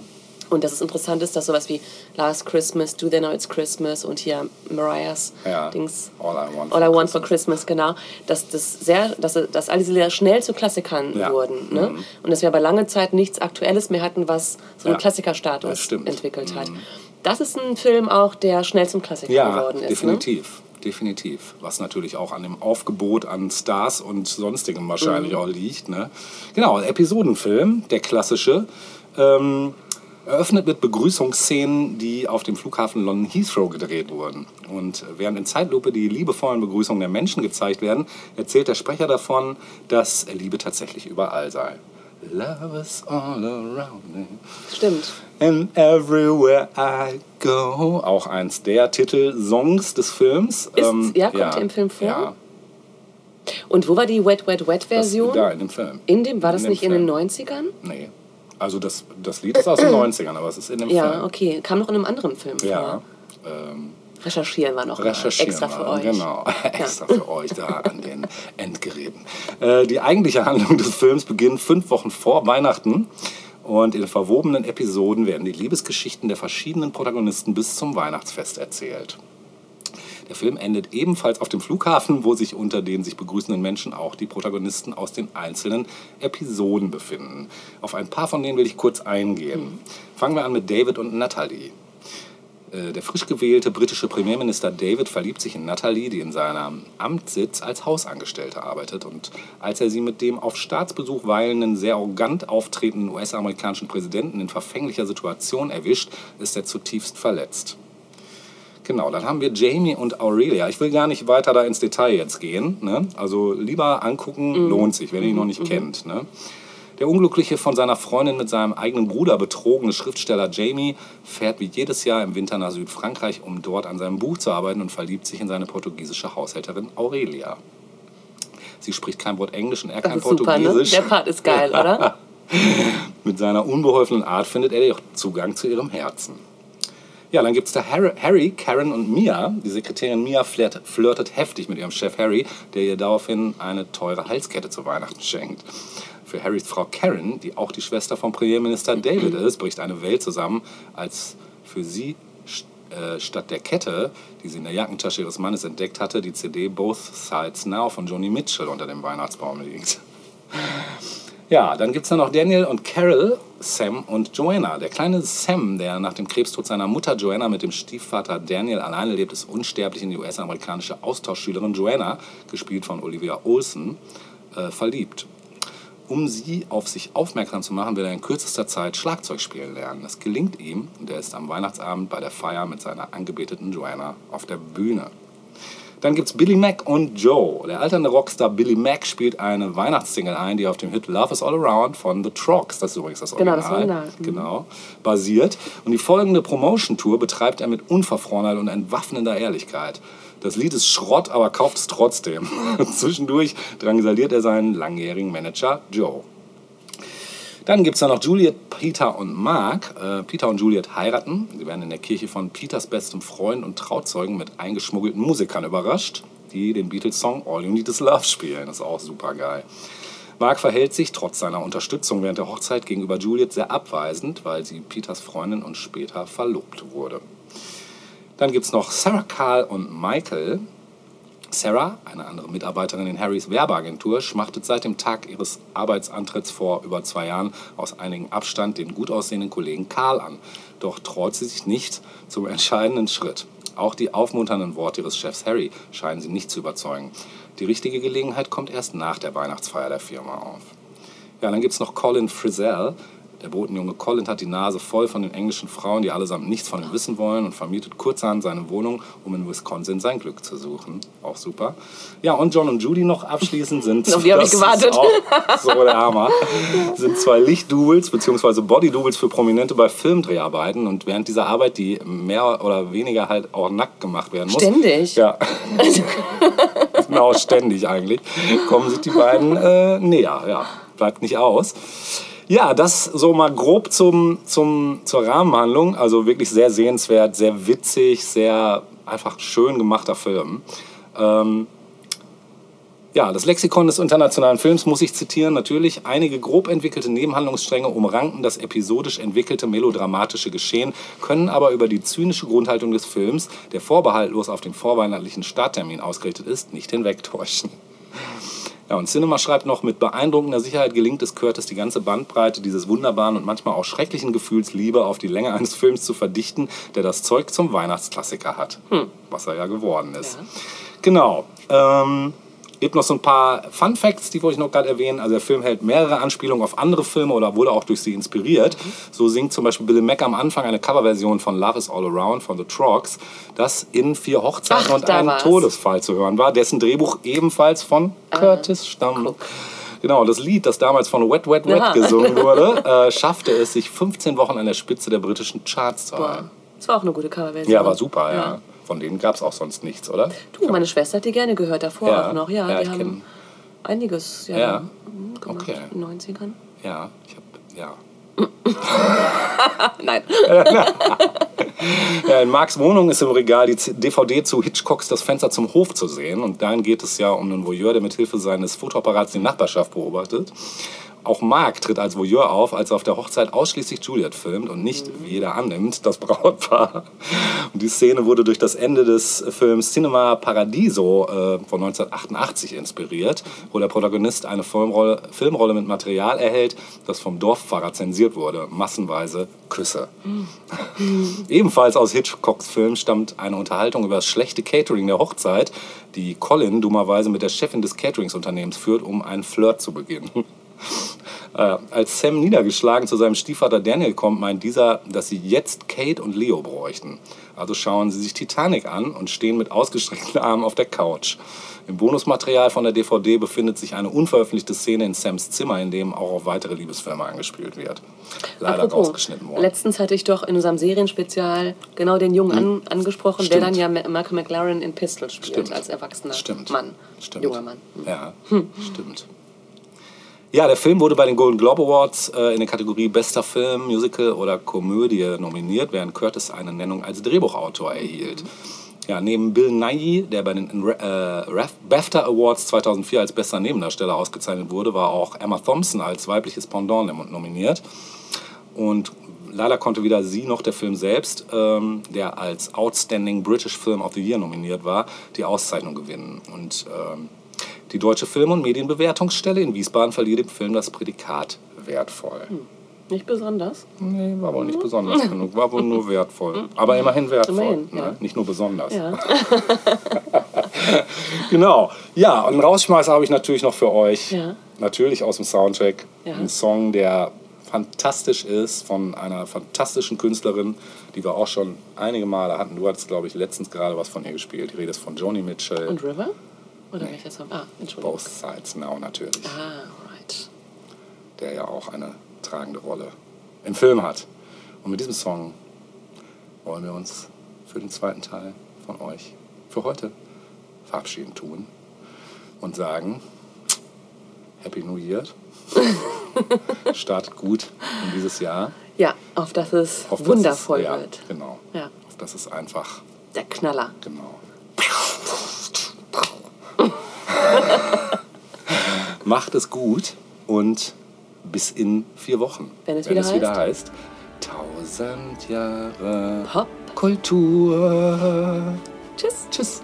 Und dass es interessant ist, dass sowas wie Last Christmas, Do They Know It's Christmas und hier Mariah's ja. Dings All I Want, All I for Want for Christmas, genau, dass das sehr, dass, dass all diese Lieder schnell zu Klassikern Ja. Mhm. wurden. Ne? Und dass wir aber lange Zeit nichts Aktuelles mehr hatten, was so einen Ja, Klassikerstatus. Mhm. entwickelt hat. Das ist ein Film auch, der schnell zum Klassiker geworden ist. Ne? Definitiv. Was natürlich auch an dem Aufgebot an Stars und sonstigem wahrscheinlich Mhm. auch liegt. Ne? Genau, Episodenfilm, der klassische. Ähm, eröffnet mit Begrüßungsszenen, die auf dem Flughafen London Heathrow gedreht wurden. Und während in Zeitlupe die liebevollen Begrüßungen der Menschen gezeigt werden, erzählt der Sprecher davon, dass Liebe tatsächlich überall sei. Love is all around me. Stimmt. And everywhere I go. Auch eins der Titelsongs des Films. Ähm, Ist- ja, kommt der im Film vor? Ja, Und wo war die Wet Wet Wet das, Version? da in dem Film. in dem, war das dem nicht in den 90ern? Nee. Also das, das Lied ist aus den 90ern, aber es ist in dem Ja, Film. okay. Kam noch in einem anderen Film Ja. vor. Ähm, Recherchieren wir noch recherchieren extra für euch. Genau, extra für euch da an den Endgeräten. Äh, die eigentliche Handlung des Films beginnt fünf Wochen vor Weihnachten. Und in verwobenen Episoden werden die Liebesgeschichten der verschiedenen Protagonisten bis zum Weihnachtsfest erzählt. Der Film endet ebenfalls auf dem Flughafen, wo sich unter den sich begrüßenden Menschen auch die Protagonisten aus den einzelnen Episoden befinden. Auf ein paar von denen will ich kurz eingehen. Fangen wir an mit David und Natalie. Äh, Der frisch gewählte britische Premierminister David verliebt sich in Natalie, die in seinem Amtssitz als Hausangestellte arbeitet. Und als er sie mit dem auf Staatsbesuch weilenden, sehr arrogant auftretenden US-amerikanischen Präsidenten in verfänglicher Situation erwischt, ist er zutiefst verletzt. Genau, dann haben wir Jamie und Aurelia. Ich will gar nicht weiter da ins Detail jetzt gehen. Ne? Also lieber angucken, lohnt sich, wenn ihr ihn noch nicht kennt. Ne? Der unglückliche, von seiner Freundin mit seinem eigenen Bruder betrogene Schriftsteller Jamie fährt wie jedes Jahr im Winter nach Südfrankreich, um dort an seinem Buch zu arbeiten und verliebt sich in seine portugiesische Haushälterin Aurelia. Sie spricht kein Wort Englisch und er Das kein ist super, ne? Portugiesisch. Der Part ist geil, oder? Mit seiner unbeholfenen Art findet er doch Zugang zu ihrem Herzen. Ja, dann gibt es da Harry, Karen und Mia. Die Sekretärin Mia flirt, flirtet heftig mit ihrem Chef Harry, der ihr daraufhin eine teure Halskette zu Weihnachten schenkt. Für Harrys Frau Karen, die auch die Schwester vom Premierminister David ist, bricht eine Welt zusammen, als für sie äh, statt der Kette, die sie in der Jackentasche ihres Mannes entdeckt hatte, die CD Both Sides Now von Joni Mitchell unter dem Weihnachtsbaum liegt. Ja, dann gibt es noch Daniel und Carol, Sam und Joanna. Der kleine Sam, der nach dem Krebstod seiner Mutter Joanna mit dem Stiefvater Daniel alleine lebt, ist unsterblich in die US-amerikanische Austauschschülerin Joanna, gespielt von Olivia Olsen, äh, verliebt. Um sie auf sich aufmerksam zu machen, will er in kürzester Zeit Schlagzeug spielen lernen. Das gelingt ihm und er ist am Weihnachtsabend bei der Feier mit seiner angebeteten Joanna auf der Bühne. Dann gibt es Billy Mack und Joe. Der alternde Rockstar Billy Mack spielt eine Weihnachtssingle ein, die auf dem Hit Love is All Around von The Trogs, das ist übrigens das Genau, Original, das Original. Mhm. Genau, basiert. Und die folgende Promotion-Tour betreibt er mit Unverfrorenheit und entwaffnender Ehrlichkeit. Das Lied ist Schrott, aber kauft es trotzdem. Zwischendurch drangsaliert er seinen langjährigen Manager Joe. Dann gibt es da noch Juliet, Peter und Mark. Äh, Peter und Juliet heiraten. Sie werden in der Kirche von Peters bestem Freund und Trauzeugen mit eingeschmuggelten Musikern überrascht, die den Beatles-Song All You Need Is Love spielen. Das ist auch super geil. Mark verhält sich trotz seiner Unterstützung während der Hochzeit gegenüber Juliet sehr abweisend, weil sie Peters Freundin und später verlobt wurde. Dann gibt es noch Sarah Carl und Michael. Sarah, eine andere Mitarbeiterin in Harrys Werbeagentur, schmachtet seit dem Tag ihres Arbeitsantritts vor über zwei Jahren aus einigem Abstand den gut aussehenden Kollegen Karl an. Doch traut sie sich nicht zum entscheidenden Schritt. Auch die aufmunternden Worte ihres Chefs Harry scheinen sie nicht zu überzeugen. Die richtige Gelegenheit kommt erst nach der Weihnachtsfeier der Firma auf. Ja, dann gibt es noch Colin Frizzell. Der Botenjunge Colin hat die Nase voll von den englischen Frauen, die allesamt nichts von ihm wissen wollen und vermietet kurzerhand seine Wohnung, um in Wisconsin sein Glück zu suchen. Auch super. Ja, und John und Judy noch abschließend sind... Auf die hab ich gewartet. So der Hammer. Sind zwei Lichtdoubles bzw. Bodydoubles für Prominente bei Filmdreharbeiten und während dieser Arbeit, die mehr oder weniger halt auch nackt gemacht werden muss... Ständig? Ja. genau, ständig eigentlich. Kommen sich die beiden äh, näher. Ja, bleibt nicht aus. Ja, das so mal grob zum, zum, zur Rahmenhandlung. Also wirklich sehr sehenswert, sehr witzig, sehr einfach schön gemachter Film. Ähm, ja, das Lexikon des internationalen Films muss ich zitieren. Natürlich, einige grob entwickelte Nebenhandlungsstränge umranken das episodisch entwickelte melodramatische Geschehen, können aber über die zynische Grundhaltung des Films, der vorbehaltlos auf den vorweihnachtlichen Starttermin ausgerichtet ist, nicht hinwegtäuschen. Ja, und Cinema schreibt noch, mit beeindruckender Sicherheit gelingt es Curtis, die ganze Bandbreite dieses wunderbaren und manchmal auch schrecklichen Gefühls Liebe auf die Länge eines Films zu verdichten, der das Zeug zum Weihnachtsklassiker hat. Was er ja geworden ist. Ja. Genau. Ähm, gibt noch so ein paar Fun Facts, die wollte ich noch gerade erwähnen. Also der Film hält mehrere Anspielungen auf andere Filme oder wurde auch durch sie inspiriert. So singt zum Beispiel Billy Mack am Anfang eine Coverversion von Love is All Around von The Trogs, das in vier Hochzeiten Ach, und einem war's. Todesfall zu hören war, dessen Drehbuch ebenfalls von Curtis stammt. Genau, das Lied, das damals von Wet Wet Wet Aha. gesungen wurde, äh, schaffte es, sich 15 Wochen an der Spitze der britischen Charts zu halten. Das war auch eine gute Coverversion. Ja, war super, ja. Von denen gab es auch sonst nichts, oder? Du, meine Schwester hat die gerne gehört, davor Ja. auch noch. Ja, Ja, die ich haben kenn- einiges ja, Ja. mhm, gemacht Okay. in den 90ern. Ja, ich hab, ja. Nein. Ja, in Marks Wohnung ist im Regal die DVD zu Hitchcocks Das Fenster zum Hof zu sehen. Und darin geht es ja um einen Voyeur, der mit Hilfe seines Fotoapparats die Nachbarschaft beobachtet. Auch Mark tritt als Voyeur auf, als er auf der Hochzeit ausschließlich Juliet filmt und nicht, wie jeder annimmt, das Brautpaar. Und die Szene wurde durch das Ende des Films Cinema Paradiso äh, von 1988 inspiriert, wo der Protagonist eine Filmrolle, Filmrolle mit Material erhält, das vom Dorffahrer zensiert wurde. Massenweise Küsse. Ebenfalls aus Hitchcocks Film stammt eine Unterhaltung über das schlechte Catering der Hochzeit, die Colin dummerweise mit der Chefin des Cateringsunternehmens führt, um einen Flirt zu beginnen. Äh, als Sam niedergeschlagen zu seinem Stiefvater Daniel kommt, meint dieser, dass sie jetzt Kate und Leo bräuchten. Also schauen sie sich Titanic an und stehen mit ausgestreckten Armen auf der Couch. Im Bonusmaterial von der DVD befindet sich eine unveröffentlichte Szene in Sams Zimmer, in dem auch auf weitere Liebesfilme angespielt wird. Leider Apropos, rausgeschnitten worden. letztens hatte ich doch in unserem Serienspezial genau den Jungen an, angesprochen, der Hm. Stimmt. dann ja Ma- Malcolm McLaren in Pistol spielt, Stimmt. als erwachsener Stimmt. Mann. Stimmt. Junger Mann. Ja, stimmt. Ja, der Film wurde bei den Golden Globe Awards äh, in der Kategorie Bester Film, Musical oder Komödie nominiert, während Curtis eine Nennung als Drehbuchautor erhielt. Ja, neben Bill Nighy, der bei den äh, BAFTA Awards 2004 als bester Nebendarsteller ausgezeichnet wurde, war auch Emma Thompson als weibliches Pendant nominiert. Und leider konnte weder sie noch der Film selbst, ähm, der als Outstanding British Film of the Year nominiert war, die Auszeichnung gewinnen. Und ähm, Die Deutsche Film- und Medienbewertungsstelle in Wiesbaden verlieh dem Film das Prädikat wertvoll. Nicht besonders. Nee, war wohl nicht besonders genug, war wohl nur wertvoll. Aber immerhin wertvoll. Immerhin, ja. ne? Nicht nur besonders. Ja. Genau. Ja, und einen Rausschmeißer habe ich natürlich noch für euch. Ja. Natürlich aus dem Soundtrack. Ja. Ein Song, der fantastisch ist von einer fantastischen Künstlerin, die wir auch schon einige Male hatten. Du hattest, glaube ich, letztens gerade was von ihr gespielt. Die Rede ist von Joni Mitchell. Und River? Oder welcher Song? Ah, Entschuldigung. Both Sides Now natürlich. Ah, right. Der ja auch eine tragende Rolle im Film hat. Und mit diesem Song wollen wir uns für den zweiten Teil von euch für heute verabschieden tun und sagen Happy New Year. Startet gut in dieses Jahr. Ja, auf dass es dass wundervoll es, ja, wird. Genau. Ja, Auf dass es einfach, der Knaller. genau. Macht es gut und bis in vier Wochen. Wenn es wieder heißt. Tausend Jahre Pop. Kultur. Tschüss. Tschüss.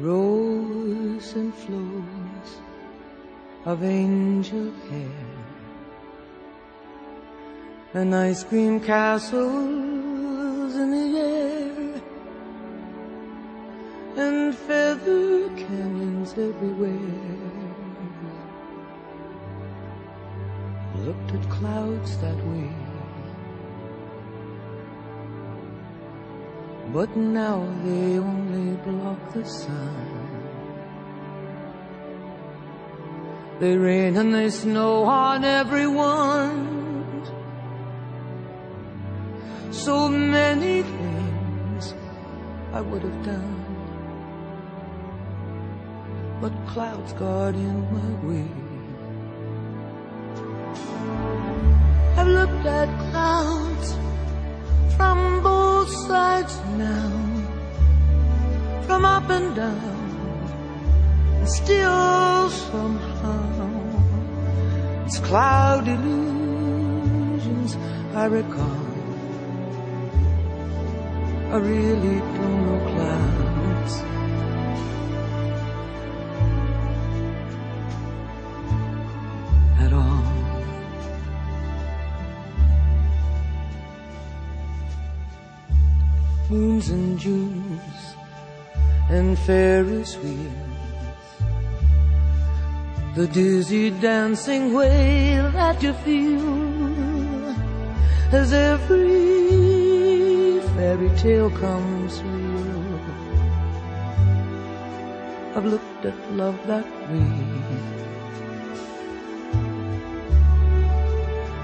Rose and flows of angel hair and ice cream castles in the air and feather canyons everywhere. Looked clouds that way. But now they only block the sun. They rain and they snow on everyone. So many things I would have done. But clouds got in my way. I've clouds from both sides now, from up and down, and still somehow it's cloud illusions I recall. I really don't know clouds. Moons and Junes and Ferris wheels. The dizzy dancing way that you feel as every fairy tale comes real. I've looked at love that way.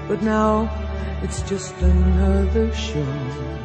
But now it's just another show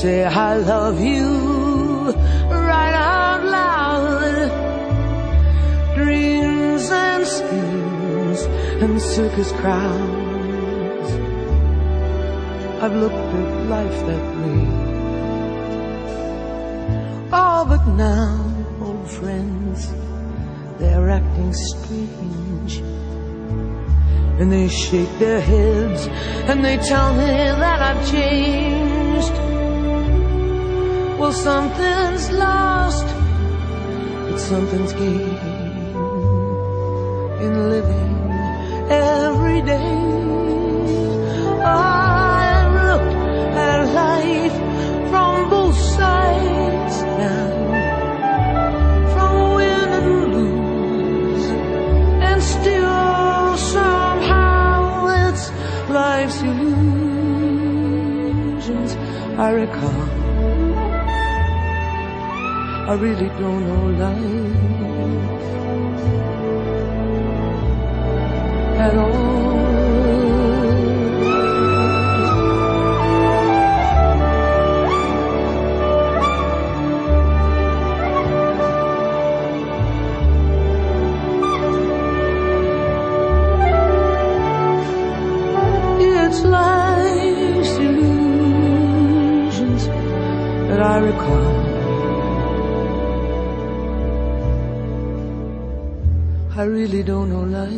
Say I love you right out loud. Dreams and schemes and circus crowds. I've looked at life that way. Oh, but now, old friends, they're acting strange. And they shake their heads and they tell me that I've changed. Well, something's lost, but something's gained in living every day. I look at life from both sides now, from win and lose, and still somehow it's life's illusions I recall. I really don't know life at all. really don't know life.